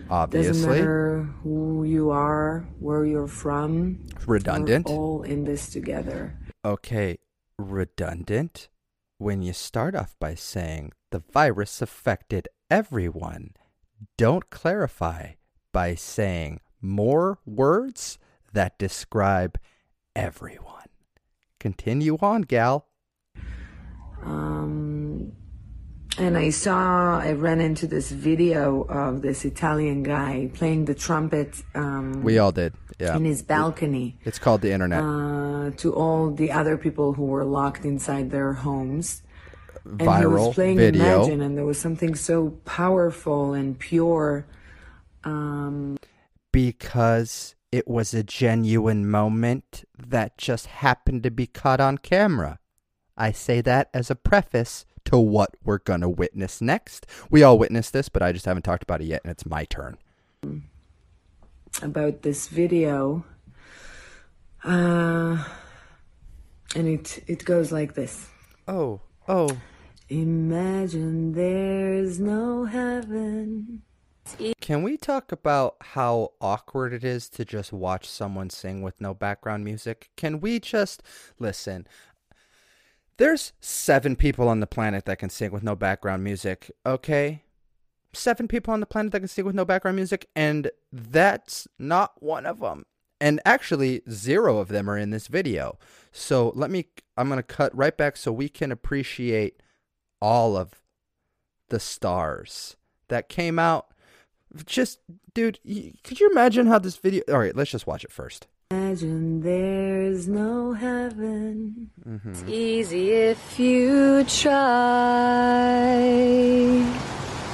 Doesn't Obviously. matter who you are, where you're from. Redundant. We're all in this together. Okay, redundant. When you start off by saying the virus affected everyone, don't clarify by saying more words that describe everyone. Continue on, gal. Um, and I saw, I ran into this video of this Italian guy playing the trumpet um, We all did. Yeah. in his balcony It's called the internet. uh, to all the other people who were locked inside their homes. And he Viral was playing video. Imagine, and there was something so powerful and pure. Um, because it was a genuine moment that just happened to be caught on camera. I say that as a preface to what we're going to witness next. We all witnessed this, but I just haven't talked about it yet, and it's my turn. about this video. Uh, and it it goes like this. Oh, oh. Imagine there's no heaven. Can we talk about how awkward it is to just watch someone sing with no background music? Can we just listen? There's seven people on the planet that can sing with no background music, okay? Seven people on the planet that can sing with no background music, and that's not one of them. And actually, zero of them are in this video. So let me, I'm going to cut right back so we can appreciate all of the stars that came out. Just, dude, could you imagine how this video? All right, let's just watch it first. Imagine there's no heaven. Mm-hmm. It's easy if you try.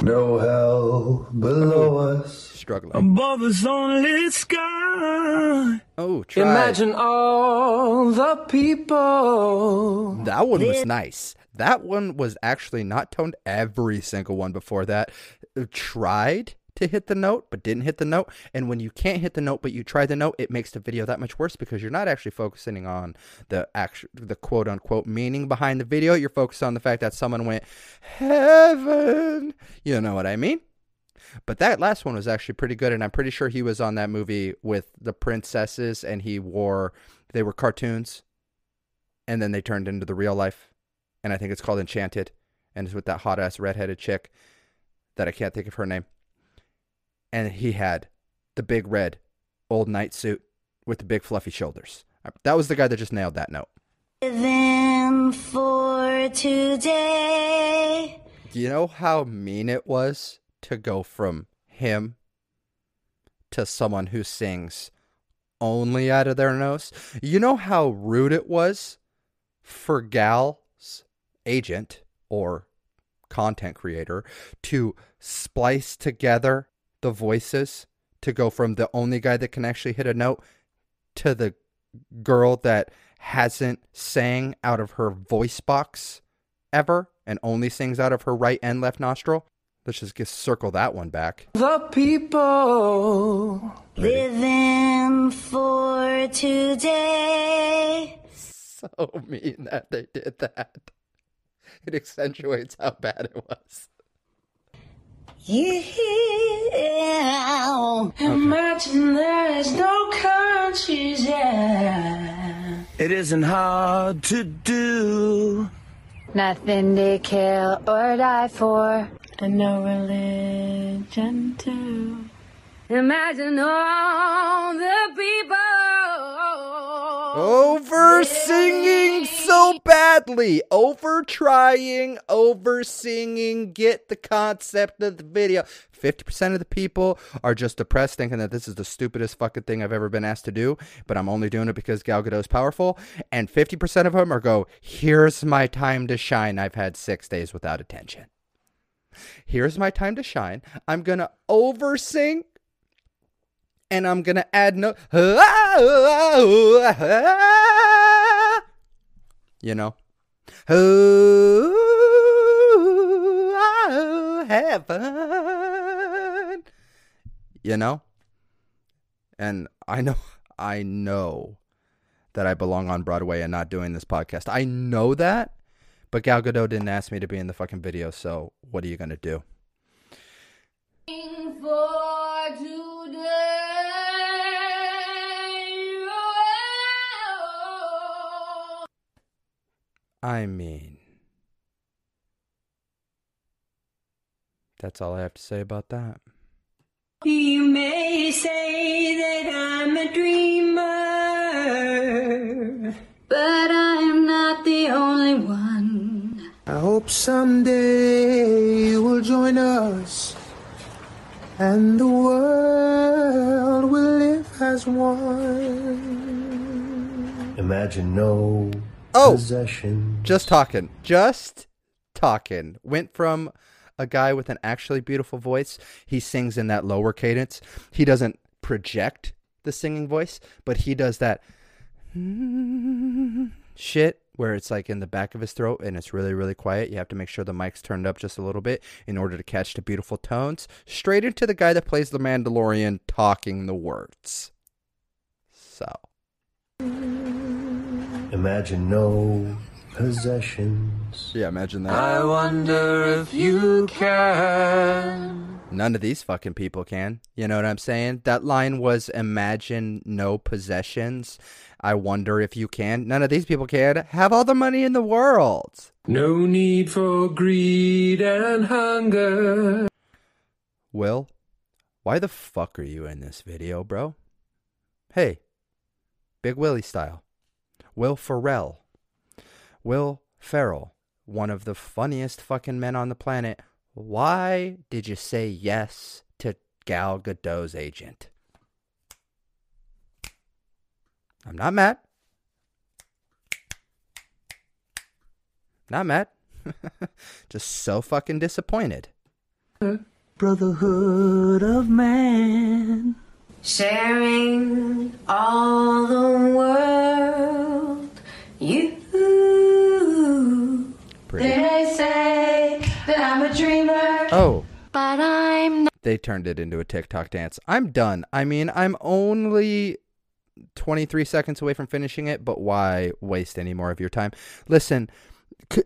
No hell below us. Struggling. Above us only sky. Oh, try. Imagine all the people. That one was nice. That one was actually not toned. Every single one before that tried to hit the note, but didn't hit the note. And when you can't hit the note, but you try the note, it makes the video that much worse because you're not actually focusing on the actual, the quote unquote meaning behind the video. You're focused on the fact that someone went heaven. You know what I mean? But that last one was actually pretty good, and I'm pretty sure he was on that movie with the princesses, and he wore they were cartoons, and then they turned into the real life, and I think it's called Enchanted, and it's with that hot ass redheaded chick that I can't think of her name. And he had the big red old night suit with the big fluffy shoulders. That was the guy that just nailed that note. Living for today. Do you know how mean it was to go from him to someone who sings only out of their nose? You know how rude it was for Gal's agent or content creator to splice together the voices to go from the only guy that can actually hit a note to the girl that hasn't sang out of her voice box ever and only sings out of her right and left nostril. Let's just get, circle that one back. The people. Living for today. So mean that they did that. It accentuates how bad it was. Yeah. Imagine there's no countries, yeah. It isn't hard to do. Nothing to kill or die for. And no religion, too. Imagine all the people. Over singing so badly. Over trying, over singing. Get the concept of the video. 50% of the people are just depressed thinking that this is the stupidest fucking thing I've ever been asked to do, but I'm only doing it because Gal Gadot's powerful. And 50% of them are go, here's my time to shine. I've had six days without attention. Here's my time to shine. I'm going to over sing and I'm gonna add no. You know, oh, heaven. You know, and I know, I know that I belong on Broadway and not doing this podcast. I know that, but Gal Gadot didn't ask me to be in the fucking video. So what are you gonna do? For today. I mean, that's all I have to say about that. You may say that I'm a dreamer. But I'm not the only one. I hope someday you will join us and the world will live as one. Imagine no Oh, possession. just talking, just talking. Went from a guy with an actually beautiful voice. He sings in that lower cadence. He doesn't project the singing voice, but he does that shit where it's like in the back of his throat and it's really, really quiet. You have to make sure the mic's turned up just a little bit in order to catch the beautiful tones. Straight into the guy that plays the Mandalorian talking the words. So. Imagine no possessions. Yeah, imagine that. I wonder if you can. None of these fucking people can. You know what I'm saying? That line was imagine no possessions. I wonder if you can. None of these people can. Have all the money in the world. No need for greed and hunger. Will, why the fuck are you in this video, bro? Hey, Big Willie style. Will Ferrell. Will Ferrell, one of the funniest fucking men on the planet. Why did you say yes to Gal Gadot's agent? I'm not mad. Not mad. Just so fucking disappointed. Brotherhood of man. Sharing all the world. You. Pretty. They say that I'm a dreamer. Oh, But I'm not. they turned it into a TikTok dance. I'm done. I mean, I'm only 23 seconds away from finishing it, but why waste any more of your time? Listen, c-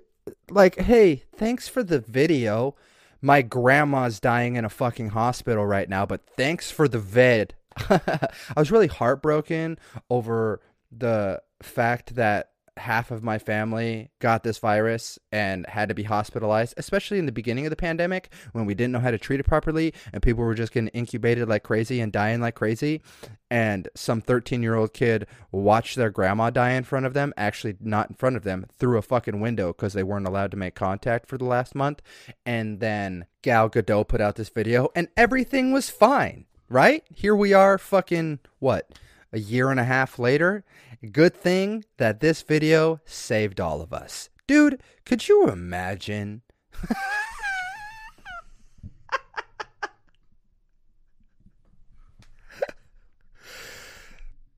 like, hey, thanks for the video. My grandma's dying in a fucking hospital right now, but thanks for the vid. I was really heartbroken over the fact that half of my family got this virus and had to be hospitalized, especially in the beginning of the pandemic when we didn't know how to treat it properly and people were just getting incubated like crazy and dying like crazy. And some 13 year old kid watched their grandma die in front of them, actually, not in front of them, through a fucking window because they weren't allowed to make contact for the last month. And then Gal Gadot put out this video and everything was fine, right? Here we are, fucking what? A year and a half later, Good thing that this video saved all of us. Dude, could you imagine?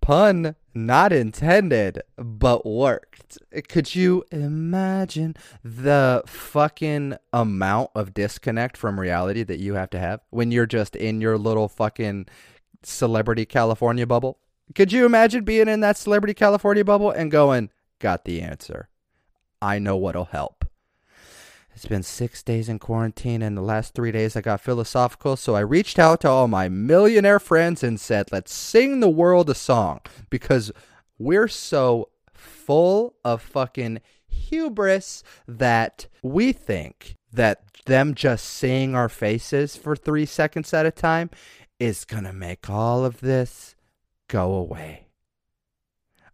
Pun not intended, but worked. Could you imagine the fucking amount of disconnect from reality that you have to have when you're just in your little fucking celebrity California bubble? Could you imagine being in that celebrity California bubble and going, got the answer? I know what'll help. It's been six days in quarantine, and the last three days I got philosophical, so I reached out to all my millionaire friends and said, let's sing the world a song because we're so full of fucking hubris that we think that them just seeing our faces for three seconds at a time is gonna make all of this go away.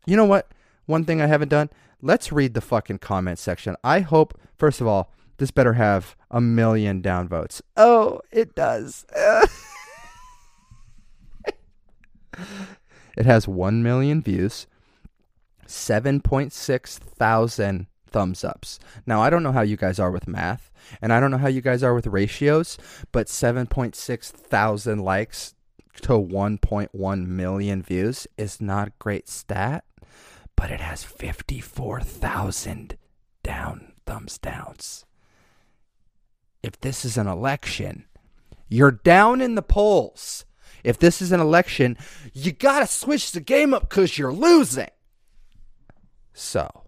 You know what? One thing I haven't done. Let's read the fucking comment section. I hope, first of all, this better have a million downvotes. Oh, it does. it has 1 million views, 7.6 thousand thumbs ups. Now, I don't know how you guys are with math, and I don't know how you guys are with ratios, but 7.6 thousand likes to 1.1 million views is not a great stat, but it has 54,000 down thumbs downs. If this is an election, you're down in the polls. If this is an election, you got to switch the game up cuz you're losing. So,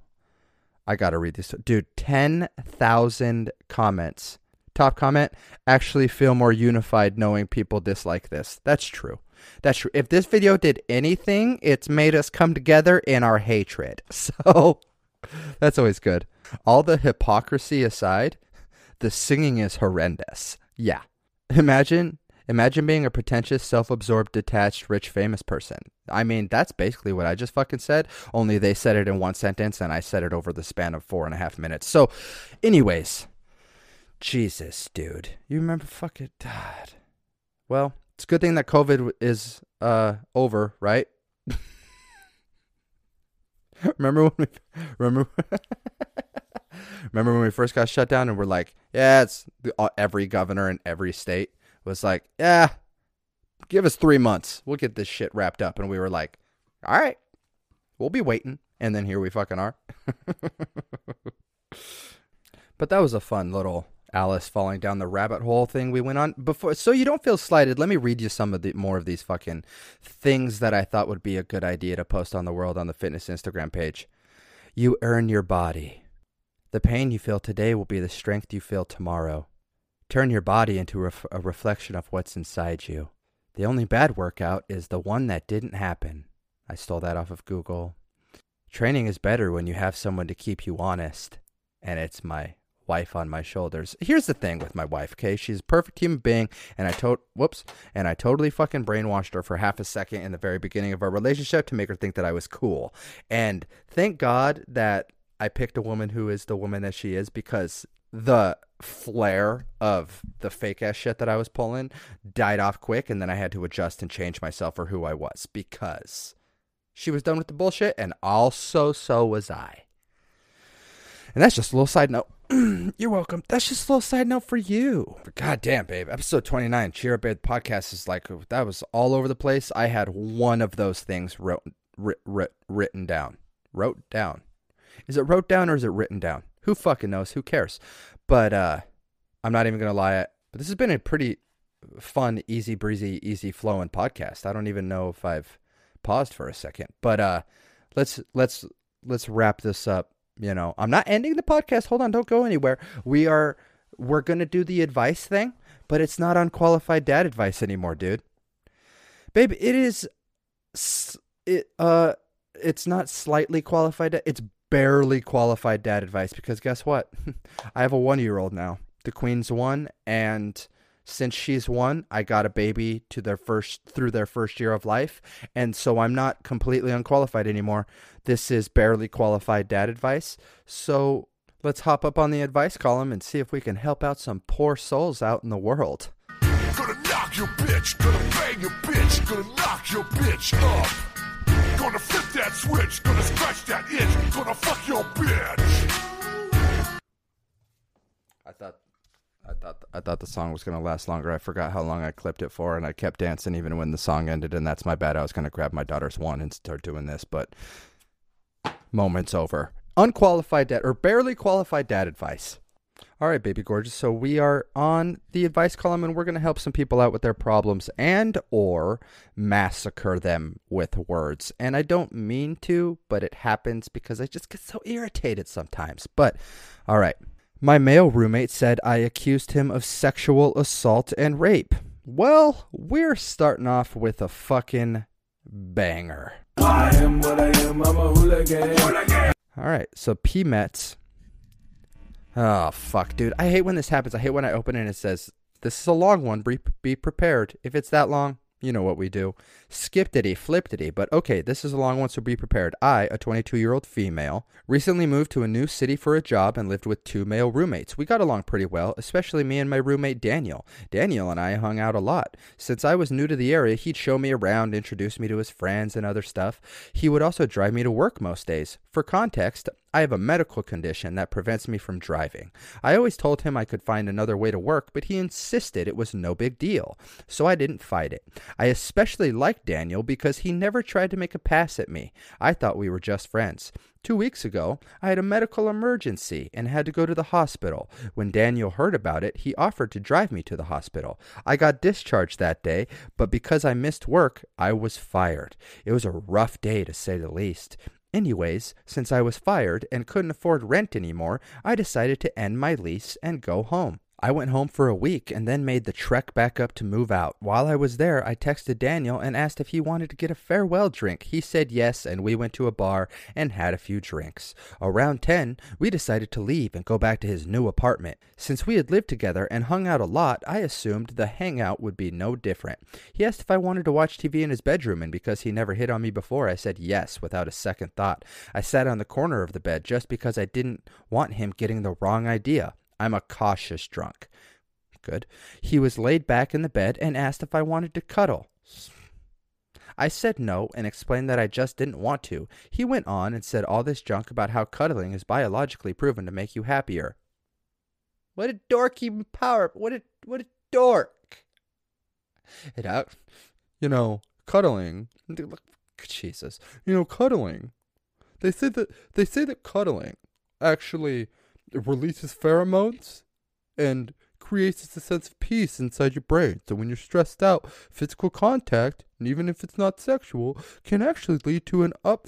I got to read this. Dude, 10,000 comments top comment, actually feel more unified knowing people dislike this. That's true. That's true. If this video did anything, it's made us come together in our hatred. So that's always good. All the hypocrisy aside, the singing is horrendous. Yeah. Imagine imagine being a pretentious, self-absorbed, detached, rich, famous person. I mean, that's basically what I just fucking said. Only they said it in one sentence and I said it over the span of four and a half minutes. So anyways, Jesus, dude. You remember fucking God. Well, it's a good thing that COVID is uh over, right? remember when we remember remember when we first got shut down and we're like, yeah, it's uh, every governor in every state was like, yeah, give us 3 months. We'll get this shit wrapped up and we were like, all right. We'll be waiting. And then here we fucking are. but that was a fun little Alice falling down the rabbit hole thing we went on before. So you don't feel slighted. Let me read you some of the more of these fucking things that I thought would be a good idea to post on the world on the fitness Instagram page. You earn your body. The pain you feel today will be the strength you feel tomorrow. Turn your body into ref- a reflection of what's inside you. The only bad workout is the one that didn't happen. I stole that off of Google. Training is better when you have someone to keep you honest, and it's my wife on my shoulders. Here's the thing with my wife, okay? She's a perfect human being, and I to whoops, and I totally fucking brainwashed her for half a second in the very beginning of our relationship to make her think that I was cool. And thank God that I picked a woman who is the woman that she is because the flare of the fake ass shit that I was pulling died off quick, and then I had to adjust and change myself for who I was because she was done with the bullshit, and also so was I. And that's just a little side note. You're welcome. That's just a little side note for you. God damn, babe. Episode 29, Cheer Up Babe podcast is like, that was all over the place. I had one of those things wrote, writ, writ, written down. Wrote down. Is it wrote down or is it written down? Who fucking knows? Who cares? But uh, I'm not even going to lie. But this has been a pretty fun, easy breezy, easy flowing podcast. I don't even know if I've paused for a second. But uh, let's let's let's wrap this up you know, I'm not ending the podcast. Hold on, don't go anywhere. We are we're going to do the advice thing, but it's not unqualified dad advice anymore, dude. Babe, it is it uh it's not slightly qualified. It's barely qualified dad advice because guess what? I have a one year old now. The queen's one, and since she's one, I got a baby to their first through their first year of life, and so I'm not completely unqualified anymore. This is barely qualified dad advice. So let's hop up on the advice column and see if we can help out some poor souls out in the world. Gonna knock your bitch, gonna bang your bitch, gonna knock your bitch up. Gonna flip that switch, gonna scratch that itch, gonna fuck your bitch. I thought I thought I thought the song was to last longer. I forgot how long I clipped it for and I kept dancing even when the song ended and that's my bad. I was to grab my daughter's one and start doing this, but moments over. Unqualified dad or barely qualified dad advice. All right, baby gorgeous. So we are on the advice column and we're going to help some people out with their problems and or massacre them with words. And I don't mean to, but it happens because I just get so irritated sometimes. But all right. My male roommate said I accused him of sexual assault and rape. Well, we're starting off with a fucking banger. I am what I am, I'm a hooligan. All right, so P Mets. Oh fuck, dude! I hate when this happens. I hate when I open it and it says this is a long one. Be, be prepared. If it's that long, you know what we do. Skipped it, flipped it. But okay, this is a long one, so be prepared. I, a 22 year old female, recently moved to a new city for a job and lived with two male roommates. We got along pretty well, especially me and my roommate Daniel. Daniel and I hung out a lot. Since I was new to the area, he'd show me around, introduce me to his friends and other stuff. He would also drive me to work most days. For context, I have a medical condition that prevents me from driving. I always told him I could find another way to work, but he insisted it was no big deal, so I didn't fight it. I especially liked Daniel because he never tried to make a pass at me. I thought we were just friends. Two weeks ago, I had a medical emergency and had to go to the hospital. When Daniel heard about it, he offered to drive me to the hospital. I got discharged that day, but because I missed work, I was fired. It was a rough day to say the least. Anyways, since I was fired and couldn't afford rent anymore, I decided to end my lease and go home. I went home for a week and then made the trek back up to move out. While I was there, I texted Daniel and asked if he wanted to get a farewell drink. He said yes, and we went to a bar and had a few drinks. Around 10, we decided to leave and go back to his new apartment. Since we had lived together and hung out a lot, I assumed the hangout would be no different. He asked if I wanted to watch TV in his bedroom, and because he never hit on me before, I said yes without a second thought. I sat on the corner of the bed just because I didn't want him getting the wrong idea. I'm a cautious drunk. Good. He was laid back in the bed and asked if I wanted to cuddle. I said no and explained that I just didn't want to. He went on and said all this junk about how cuddling is biologically proven to make you happier. What a dorky power! What a what a dork! It out, you know, cuddling. Jesus, you know, cuddling. They say that they say that cuddling actually it releases pheromones and creates a sense of peace inside your brain. So when you're stressed out, physical contact, and even if it's not sexual, can actually lead to an up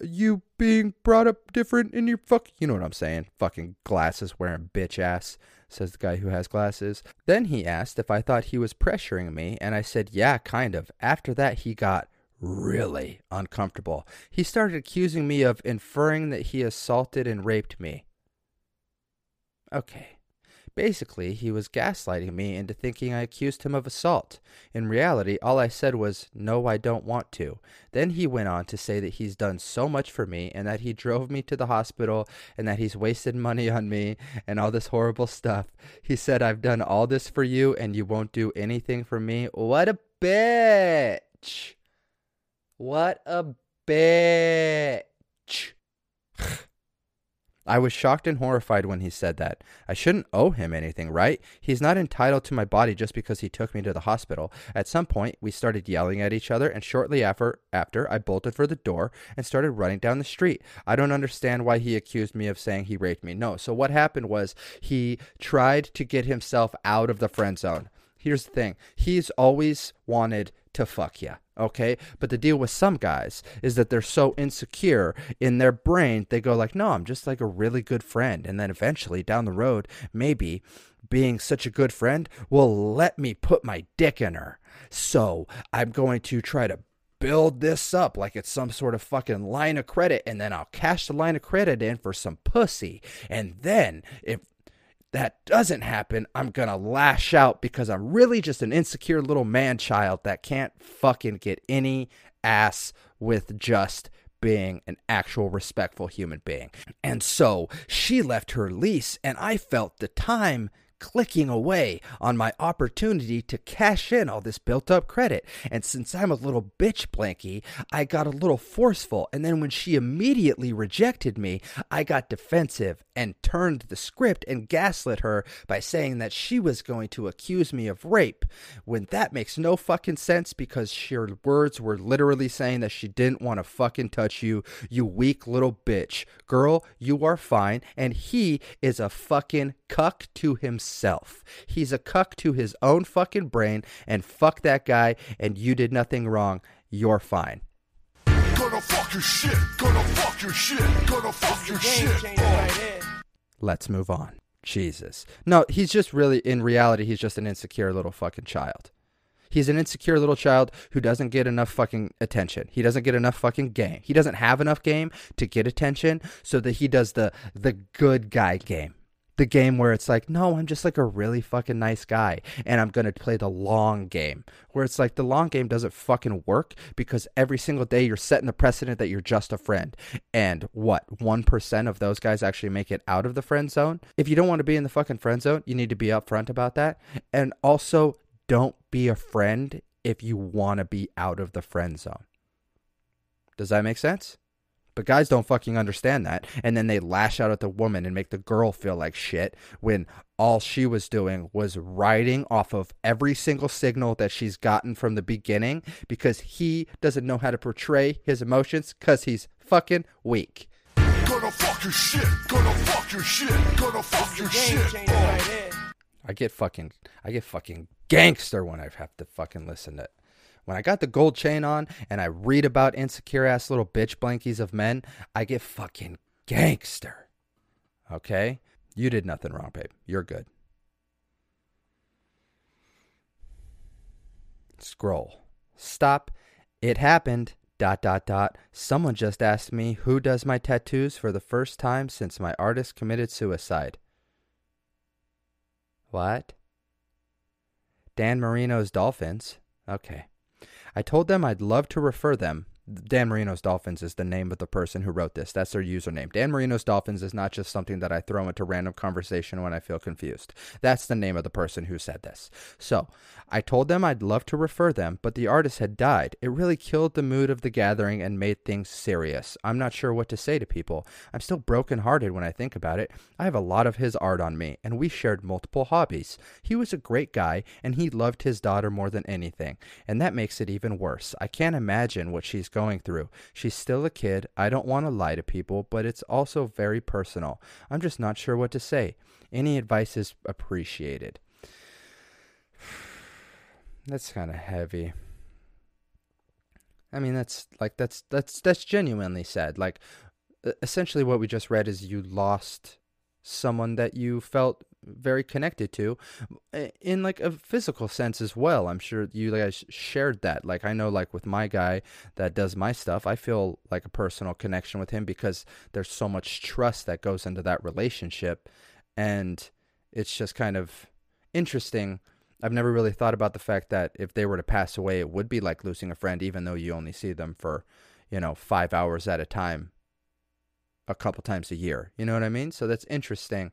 you being brought up different in your fuck you know what I'm saying. Fucking glasses wearing bitch ass, says the guy who has glasses. Then he asked if I thought he was pressuring me, and I said, Yeah, kind of. After that he got really uncomfortable. He started accusing me of inferring that he assaulted and raped me. Okay. Basically, he was gaslighting me into thinking I accused him of assault. In reality, all I said was, No, I don't want to. Then he went on to say that he's done so much for me and that he drove me to the hospital and that he's wasted money on me and all this horrible stuff. He said, I've done all this for you and you won't do anything for me. What a bitch! What a bitch! I was shocked and horrified when he said that. I shouldn't owe him anything, right? He's not entitled to my body just because he took me to the hospital. At some point, we started yelling at each other, and shortly after, after I bolted for the door and started running down the street. I don't understand why he accused me of saying he raped me. No. So what happened was he tried to get himself out of the friend zone. Here's the thing. He's always wanted to fuck you. Okay. But the deal with some guys is that they're so insecure in their brain, they go like, no, I'm just like a really good friend. And then eventually down the road, maybe being such a good friend will let me put my dick in her. So I'm going to try to build this up like it's some sort of fucking line of credit and then I'll cash the line of credit in for some pussy. And then if that doesn't happen, I'm gonna lash out because I'm really just an insecure little man child that can't fucking get any ass with just being an actual respectful human being. And so she left her lease, and I felt the time clicking away on my opportunity to cash in all this built up credit. And since I'm a little bitch blanky, I got a little forceful. And then when she immediately rejected me, I got defensive and turned the script and gaslit her by saying that she was going to accuse me of rape. When that makes no fucking sense because her words were literally saying that she didn't want to fucking touch you, you weak little bitch. Girl, you are fine. And he is a fucking cuck to himself. He's a cuck to his own fucking brain, and fuck that guy, and you did nothing wrong. You're fine. Gonna fuck your shit. Gonna fuck your shit. Gonna fuck your shit up. Let's move on. Jesus. No, he's just really, in reality, he's just an insecure little fucking child. He's an insecure little child who doesn't get enough fucking attention. He doesn't get enough fucking game. He doesn't have enough game to get attention, so that he does the the good guy game the game where it's like, no, I'm just like a really fucking nice guy and I'm going to play the long game. Where it's like the long game doesn't fucking work because every single day you're setting the precedent that you're just a friend. And what, 1% of those guys actually make it out of the friend zone? If you don't want to be in the fucking friend zone, you need to be upfront about that. And also, don't be a friend if you want to be out of the friend zone. Does that make sense? But guys don't fucking understand that. And then they lash out at the woman and make the girl feel like shit when all she was doing was riding off of every single signal that she's gotten from the beginning because he doesn't know how to portray his emotions because he's fucking weak. Gonna fuck your shit. Gonna fuck your shit. Gonna fuck your shit up. Oh. I get fucking I get fucking gangster when I have to fucking listen to when I got the gold chain on and I read about insecure ass little bitch blankies of men, I get fucking gangster. Okay? You did nothing wrong, babe. You're good. Scroll. Stop. It happened. Dot dot dot. Someone just asked me who does my tattoos for the first time since my artist committed suicide. What? Dan Marino's Dolphins. Okay. I told them I'd love to refer them. Dan Marino's Dolphins is the name of the person who wrote this. That's their username. Dan Marino's Dolphins is not just something that I throw into random conversation when I feel confused. That's the name of the person who said this. So I told them I'd love to refer them, but the artist had died. It really killed the mood of the gathering and made things serious. I'm not sure what to say to people. I'm still brokenhearted when I think about it. I have a lot of his art on me, and we shared multiple hobbies. He was a great guy, and he loved his daughter more than anything, and that makes it even worse. I can't imagine what she's going through. She's still a kid. I don't want to lie to people, but it's also very personal. I'm just not sure what to say. Any advice is appreciated. That's kind of heavy. I mean, that's like that's that's that's genuinely sad. Like essentially what we just read is you lost someone that you felt very connected to eh, in like a physical sense as well. I'm sure you guys shared that. Like I know like with my guy that does my stuff, I feel like a personal connection with him because there's so much trust that goes into that relationship and it's just kind of interesting. I've never really thought about the fact that if they were to pass away, it would be like losing a friend, even though you only see them for, you know, five hours at a time, a couple times a year. You know what I mean? So that's interesting.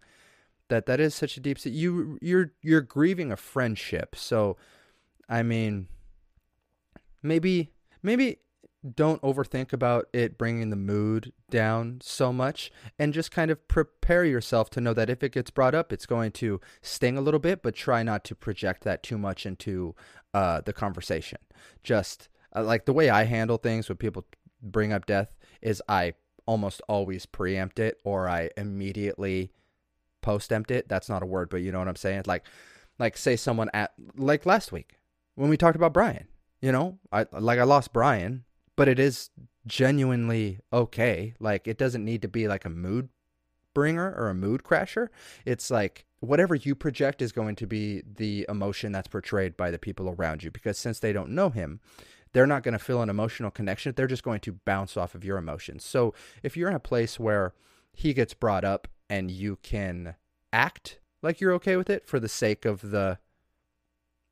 That that is such a deep. You you're you're grieving a friendship. So, I mean, maybe maybe don't overthink about it bringing the mood down so much and just kind of prepare yourself to know that if it gets brought up it's going to sting a little bit but try not to project that too much into uh, the conversation just uh, like the way i handle things when people bring up death is i almost always preempt it or i immediately post-empt it that's not a word but you know what i'm saying like like say someone at like last week when we talked about brian you know i like i lost brian but it is genuinely okay. Like it doesn't need to be like a mood bringer or a mood crasher. It's like whatever you project is going to be the emotion that's portrayed by the people around you because since they don't know him, they're not going to feel an emotional connection. They're just going to bounce off of your emotions. So if you're in a place where he gets brought up and you can act like you're okay with it for the sake of the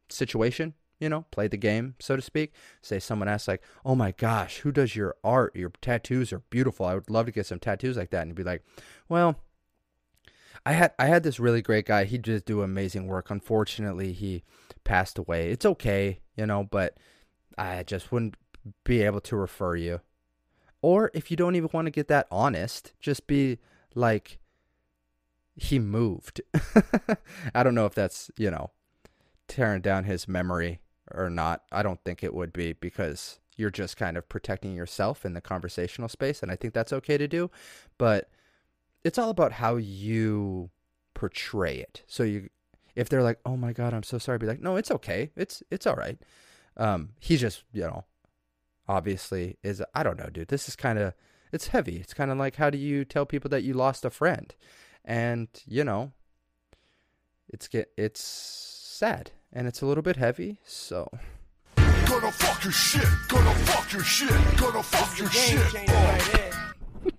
situation, you know, play the game, so to speak. Say someone asks like, "Oh my gosh, who does your art? Your tattoos are beautiful. I would love to get some tattoos like that." And you'd be like, "Well, I had I had this really great guy. He just do amazing work. Unfortunately, he passed away. It's okay, you know, but I just wouldn't be able to refer you. Or if you don't even want to get that honest, just be like he moved. I don't know if that's, you know, tearing down his memory or not. I don't think it would be because you're just kind of protecting yourself in the conversational space and I think that's okay to do, but it's all about how you portray it. So you if they're like, "Oh my god, I'm so sorry." Be like, "No, it's okay. It's it's all right." Um he just, you know, obviously is I don't know, dude. This is kind of it's heavy. It's kind of like how do you tell people that you lost a friend? And, you know, it's get it's sad and it's a little bit heavy, so Gonna fuck your shit. Gonna fuck your shit. Gonna fuck your shit up.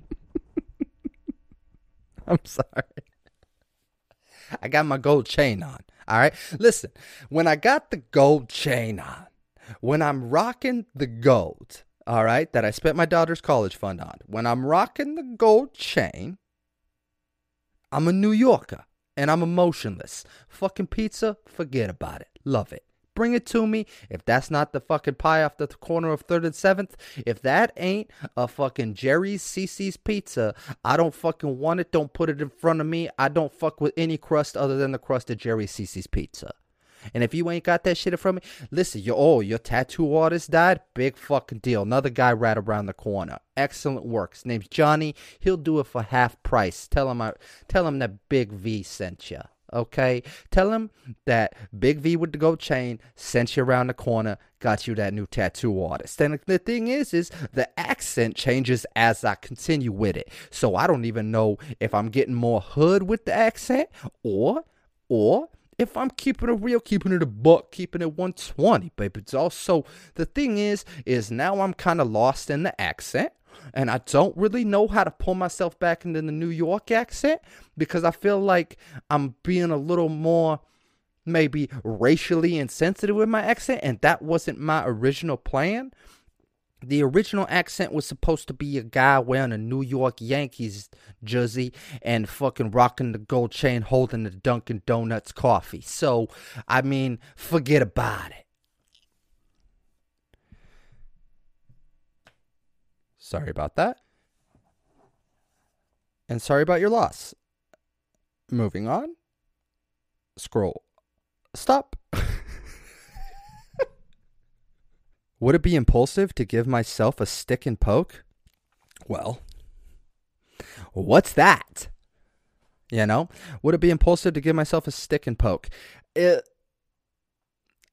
I'm sorry. I got my gold chain on. All right. Listen, when I got the gold chain on, when I'm rocking the gold, all right, that I spent my daughter's college fund on, when I'm rocking the gold chain, I'm a New Yorker and I'm emotionless. Fucking pizza, forget about it. Love it. Bring it to me. If that's not the fucking pie off the corner of 3rd and 7th, if that ain't a fucking Jerry's CC's pizza, I don't fucking want it. Don't put it in front of me. I don't fuck with any crust other than the crust of Jerry's CC's pizza. And if you ain't got that shit from me, listen, your oh, your tattoo artist died. Big fucking deal. Another guy right around the corner. Excellent work. His name's Johnny. He'll do it for half price. Tell him I tell him that Big V sent you. Okay, tell him that Big V with the gold chain sent you around the corner, got you that new tattoo artist. And the thing is, is the accent changes as I continue with it. So I don't even know if I'm getting more hood with the accent or, or if I'm keeping it real, keeping it a buck, keeping it 120, baby. It's also the thing is, is now I'm kind of lost in the accent. And I don't really know how to pull myself back into the New York accent because I feel like I'm being a little more maybe racially insensitive with my accent, and that wasn't my original plan. The original accent was supposed to be a guy wearing a New York Yankees jersey and fucking rocking the gold chain holding the Dunkin' Donuts coffee. So, I mean, forget about it. Sorry about that. And sorry about your loss. Moving on. Scroll. Stop. Would it be impulsive to give myself a stick and poke? Well, what's that? You know, would it be impulsive to give myself a stick and poke? It,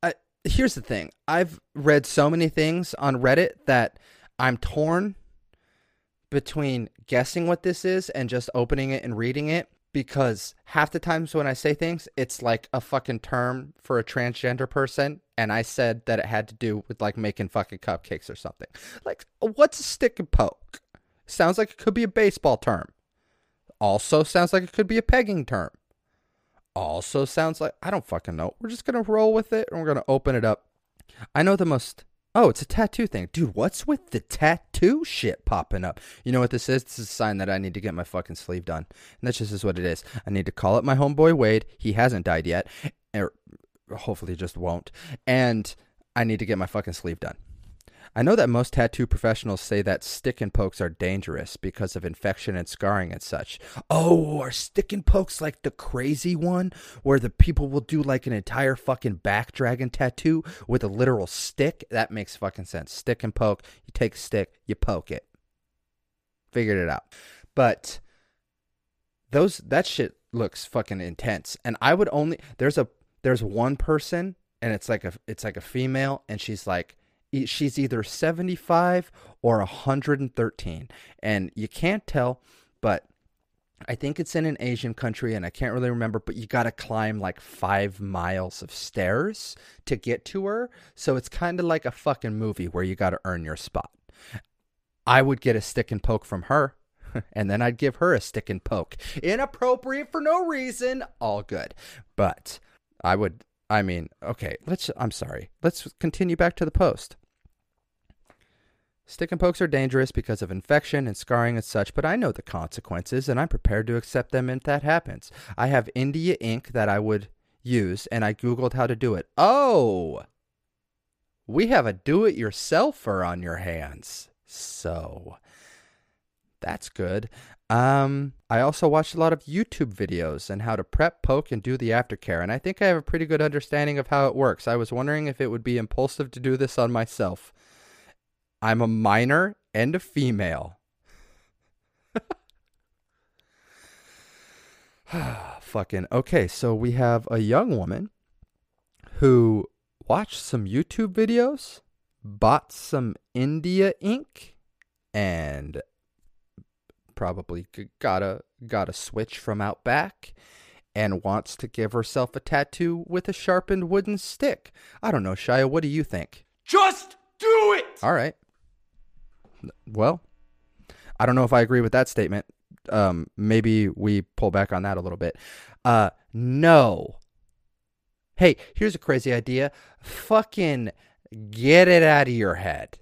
I, here's the thing I've read so many things on Reddit that I'm torn between guessing what this is and just opening it and reading it because half the times when I say things, it's like a fucking term for a transgender person, and I said that it had to do with like making fucking cupcakes or something. Like, what's a stick and poke? Sounds like it could be a baseball term. Also sounds like it could be a pegging term. Also sounds like I don't fucking know. We're just gonna roll with it and we're gonna open it up. I know the most Oh, it's a tattoo thing. Dude, what's with the tattoo shit popping up? You know what this is? This is a sign that I need to get my fucking sleeve done. And that's just is what it is. I need to call up my homeboy Wade. He hasn't died yet. Or hopefully just won't. And I need to get my fucking sleeve done. I know that most tattoo professionals say that stick and pokes are dangerous because of infection and scarring and such. Oh, are stick and pokes like the crazy one where the people will do like an entire fucking back dragon tattoo with a literal stick? That makes fucking sense. Stick and poke. You take a stick, you poke it. Figured it out. But those that shit looks fucking intense. And I would only there's a there's one person and it's like a it's like a female and she's like she's either 75 or 113 and you can't tell but I think it's in an Asian country and I can't really remember, but you got to climb like five miles of stairs to get to her. So it's kind of like a fucking movie where you got to earn your spot. I would get a stick and poke from her, and then I'd give her a stick and poke. Inappropriate for no reason, all good. But I would, I mean, okay, let's, I'm sorry. Let's continue back to the post. Stick and pokes are dangerous because of infection and scarring and such, but I know the consequences and I'm prepared to accept them if that happens. I have India ink that I would use and I Googled how to do it. Oh! We have a do it yourselfer on your hands. So that's good. Um, I also watched a lot of YouTube videos and how to prep, poke, and do the aftercare, and I think I have a pretty good understanding of how it works. I was wondering if it would be impulsive to do this on myself. I'm a minor and a female. Fucking okay, so we have a young woman who watched some YouTube videos, bought some India ink, and probably got a got a switch from out back and wants to give herself a tattoo with a sharpened wooden stick. I don't know, Shia, what do you think? Just do it! All right. Well, I don't know if I agree with that statement. Um, maybe we pull back on that a little bit. Uh, no. Hey, here's a crazy idea. Fucking get it out of your head.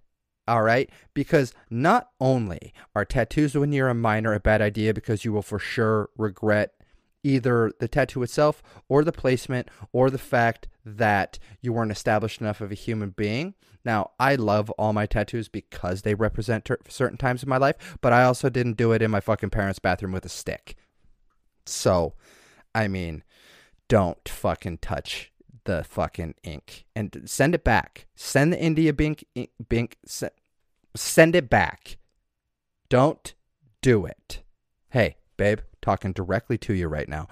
All right? Because not only are tattoos when you're a minor a bad idea because you will for sure regret either the tattoo itself or the placement or the fact that you weren't established enough of a human being. Now, I love all my tattoos because they represent ter- certain times in my life, but I also didn't do it in my fucking parents' bathroom with a stick. So, I mean, don't fucking touch the fucking ink and send it back. Send the India Bink, ink, Bink, se- send it back. Don't do it. Hey, babe, talking directly to you right now.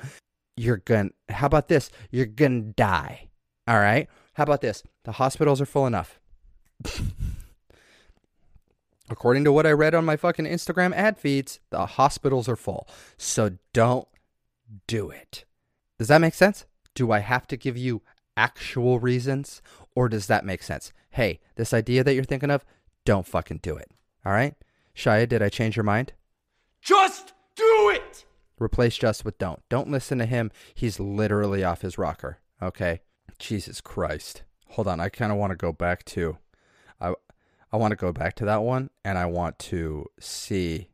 You're gonna, how about this? You're gonna die. All right? How about this? The hospitals are full enough. According to what I read on my fucking Instagram ad feeds, the hospitals are full. So don't do it. Does that make sense? Do I have to give you actual reasons or does that make sense? Hey, this idea that you're thinking of, don't fucking do it. All right? Shia, did I change your mind? Just do it! Replace just with don't. Don't listen to him. He's literally off his rocker. Okay? Jesus Christ. Hold on. I kind of want to go back to I I want to go back to that one and I want to see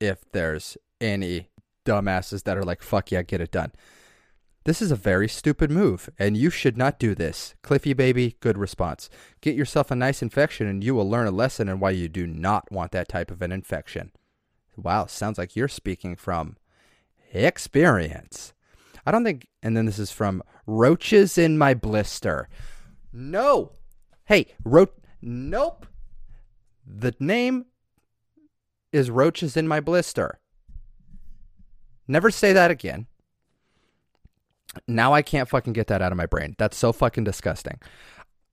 if there's any dumbasses that are like fuck yeah, get it done. This is a very stupid move, and you should not do this. Cliffy baby, good response. Get yourself a nice infection, and you will learn a lesson in why you do not want that type of an infection. Wow, sounds like you're speaking from experience. I don't think, and then this is from Roaches in My Blister. No. Hey, ro- nope. The name is Roaches in My Blister. Never say that again. Now I can't fucking get that out of my brain. That's so fucking disgusting.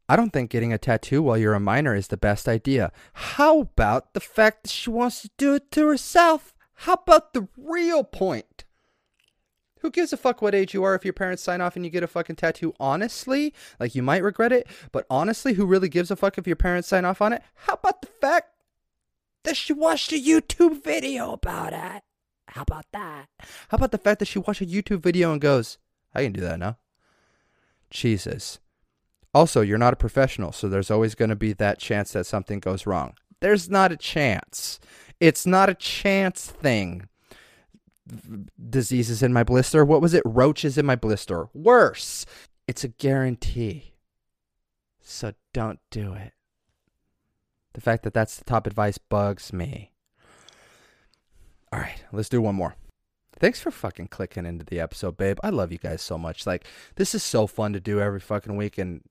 I don't think getting a tattoo while you're a minor is the best idea. How about the fact that she wants to do it to herself? How about the real point? Who gives a fuck what age you are if your parents sign off and you get a fucking tattoo? Honestly, like you might regret it, but honestly, who really gives a fuck if your parents sign off on it? How about the fact that she watched a YouTube video about it? How about that? How about the fact that she watched a YouTube video and goes, I can do that now. Jesus. Also, you're not a professional, so there's always going to be that chance that something goes wrong. There's not a chance. It's not a chance thing. Diseases in my blister. What was it? Roaches in my blister. Worse. It's a guarantee. So don't do it. The fact that that's the top advice bugs me. All right, let's do one more. Thanks for fucking clicking into the episode, babe. I love you guys so much. Like, this is so fun to do every fucking week, and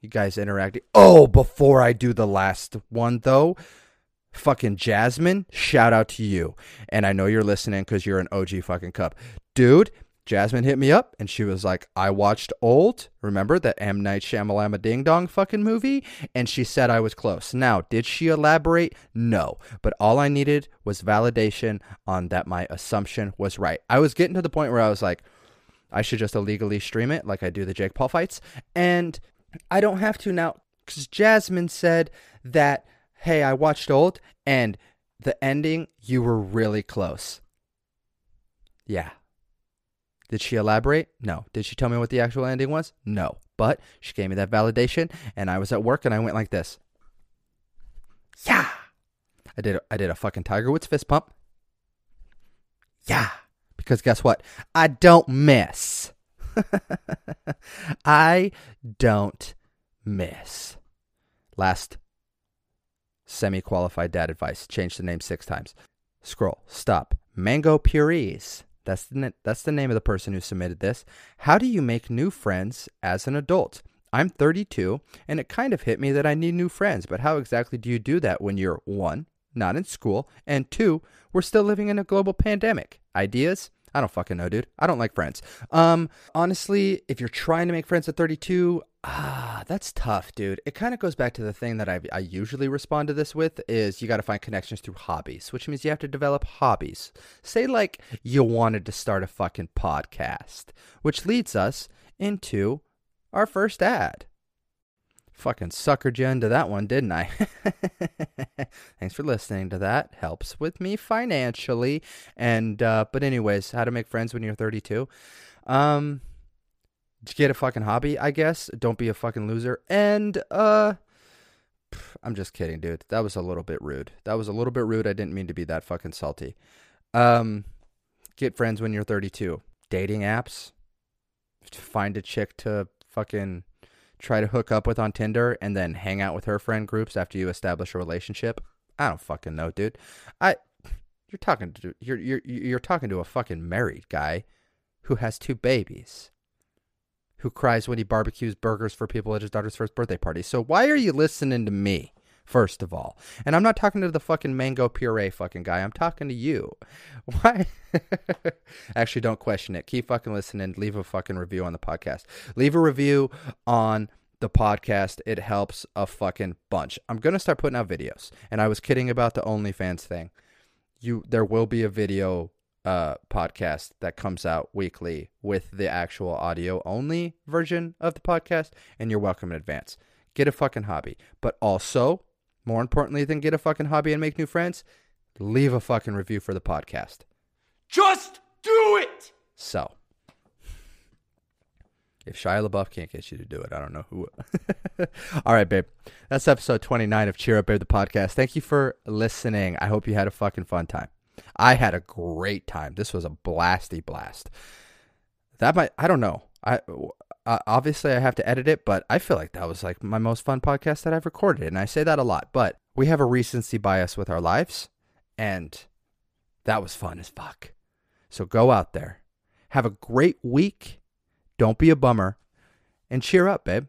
you guys interacting. Oh, before I do the last one, though, fucking Jasmine, shout out to you. And I know you're listening because you're an OG fucking cup. Dude, Jasmine hit me up and she was like, I watched Old, remember that M. Night Shyamalama Ding Dong fucking movie? And she said I was close. Now, did she elaborate? No. But all I needed was validation on that my assumption was right. I was getting to the point where I was like, I should just illegally stream it like I do the Jake Paul fights. And I don't have to now because Jasmine said that, hey, I watched Old and the ending, you were really close. Yeah. Did she elaborate? No. Did she tell me what the actual ending was? No. But she gave me that validation, and I was at work and I went like this. Yeah. I did. A, I did a fucking Tiger Woods fist pump. Yeah. Because guess what? I don't miss. I don't miss. Last semi qualified dad advice. Change the name six times. Scroll. Stop. Mango purees. That's the, that's the name of the person who submitted this. How do you make new friends as an adult? I'm 32, and it kind of hit me that I need new friends, but how exactly do you do that when you're one, not in school, and two, we're still living in a global pandemic? Ideas? I don't fucking know, dude. I don't like friends. Um, honestly, if you're trying to make friends at 32, ah, that's tough, dude. It kind of goes back to the thing that I, I usually respond to this with is you got to find connections through hobbies, which means you have to develop hobbies. Say like you wanted to start a fucking podcast, which leads us into our first ad. Fucking suckered you into that one, didn't I? Thanks for listening to that. Helps with me financially. And uh, but anyways, how to make friends when you're 32. Um, get a fucking hobby, I guess. Don't be a fucking loser. And uh, I'm just kidding, dude. That was a little bit rude. That was a little bit rude. I didn't mean to be that fucking salty. Um, get friends when you're 32. Dating apps. Find a chick to fucking try to hook up with on Tinder and then hang out with her friend groups after you establish a relationship? I don't fucking know, dude. I you're talking to you're you're you're talking to a fucking married guy who has two babies. Who cries when he barbecues burgers for people at his daughter's first birthday party. So why are you listening to me? First of all, and I'm not talking to the fucking mango puree fucking guy. I'm talking to you. Why? Actually, don't question it. Keep fucking listening. Leave a fucking review on the podcast. Leave a review on the podcast. It helps a fucking bunch. I'm gonna start putting out videos. And I was kidding about the OnlyFans thing. You, there will be a video uh, podcast that comes out weekly with the actual audio only version of the podcast, and you're welcome in advance. Get a fucking hobby, but also more importantly than get a fucking hobby and make new friends, leave a fucking review for the podcast. Just do it! So, if Shia LaBeouf can't get you to do it, I don't know who. All right, babe. That's episode 29 of Cheer Up Babe, the podcast. Thank you for listening. I hope you had a fucking fun time. I had a great time. This was a blasty blast. That might, I don't know. I uh, obviously I have to edit it, but I feel like that was like my most fun podcast that I've recorded, and I say that a lot. But we have a recency bias with our lives, and that was fun as fuck. So go out there, have a great week. Don't be a bummer, and cheer up, babe.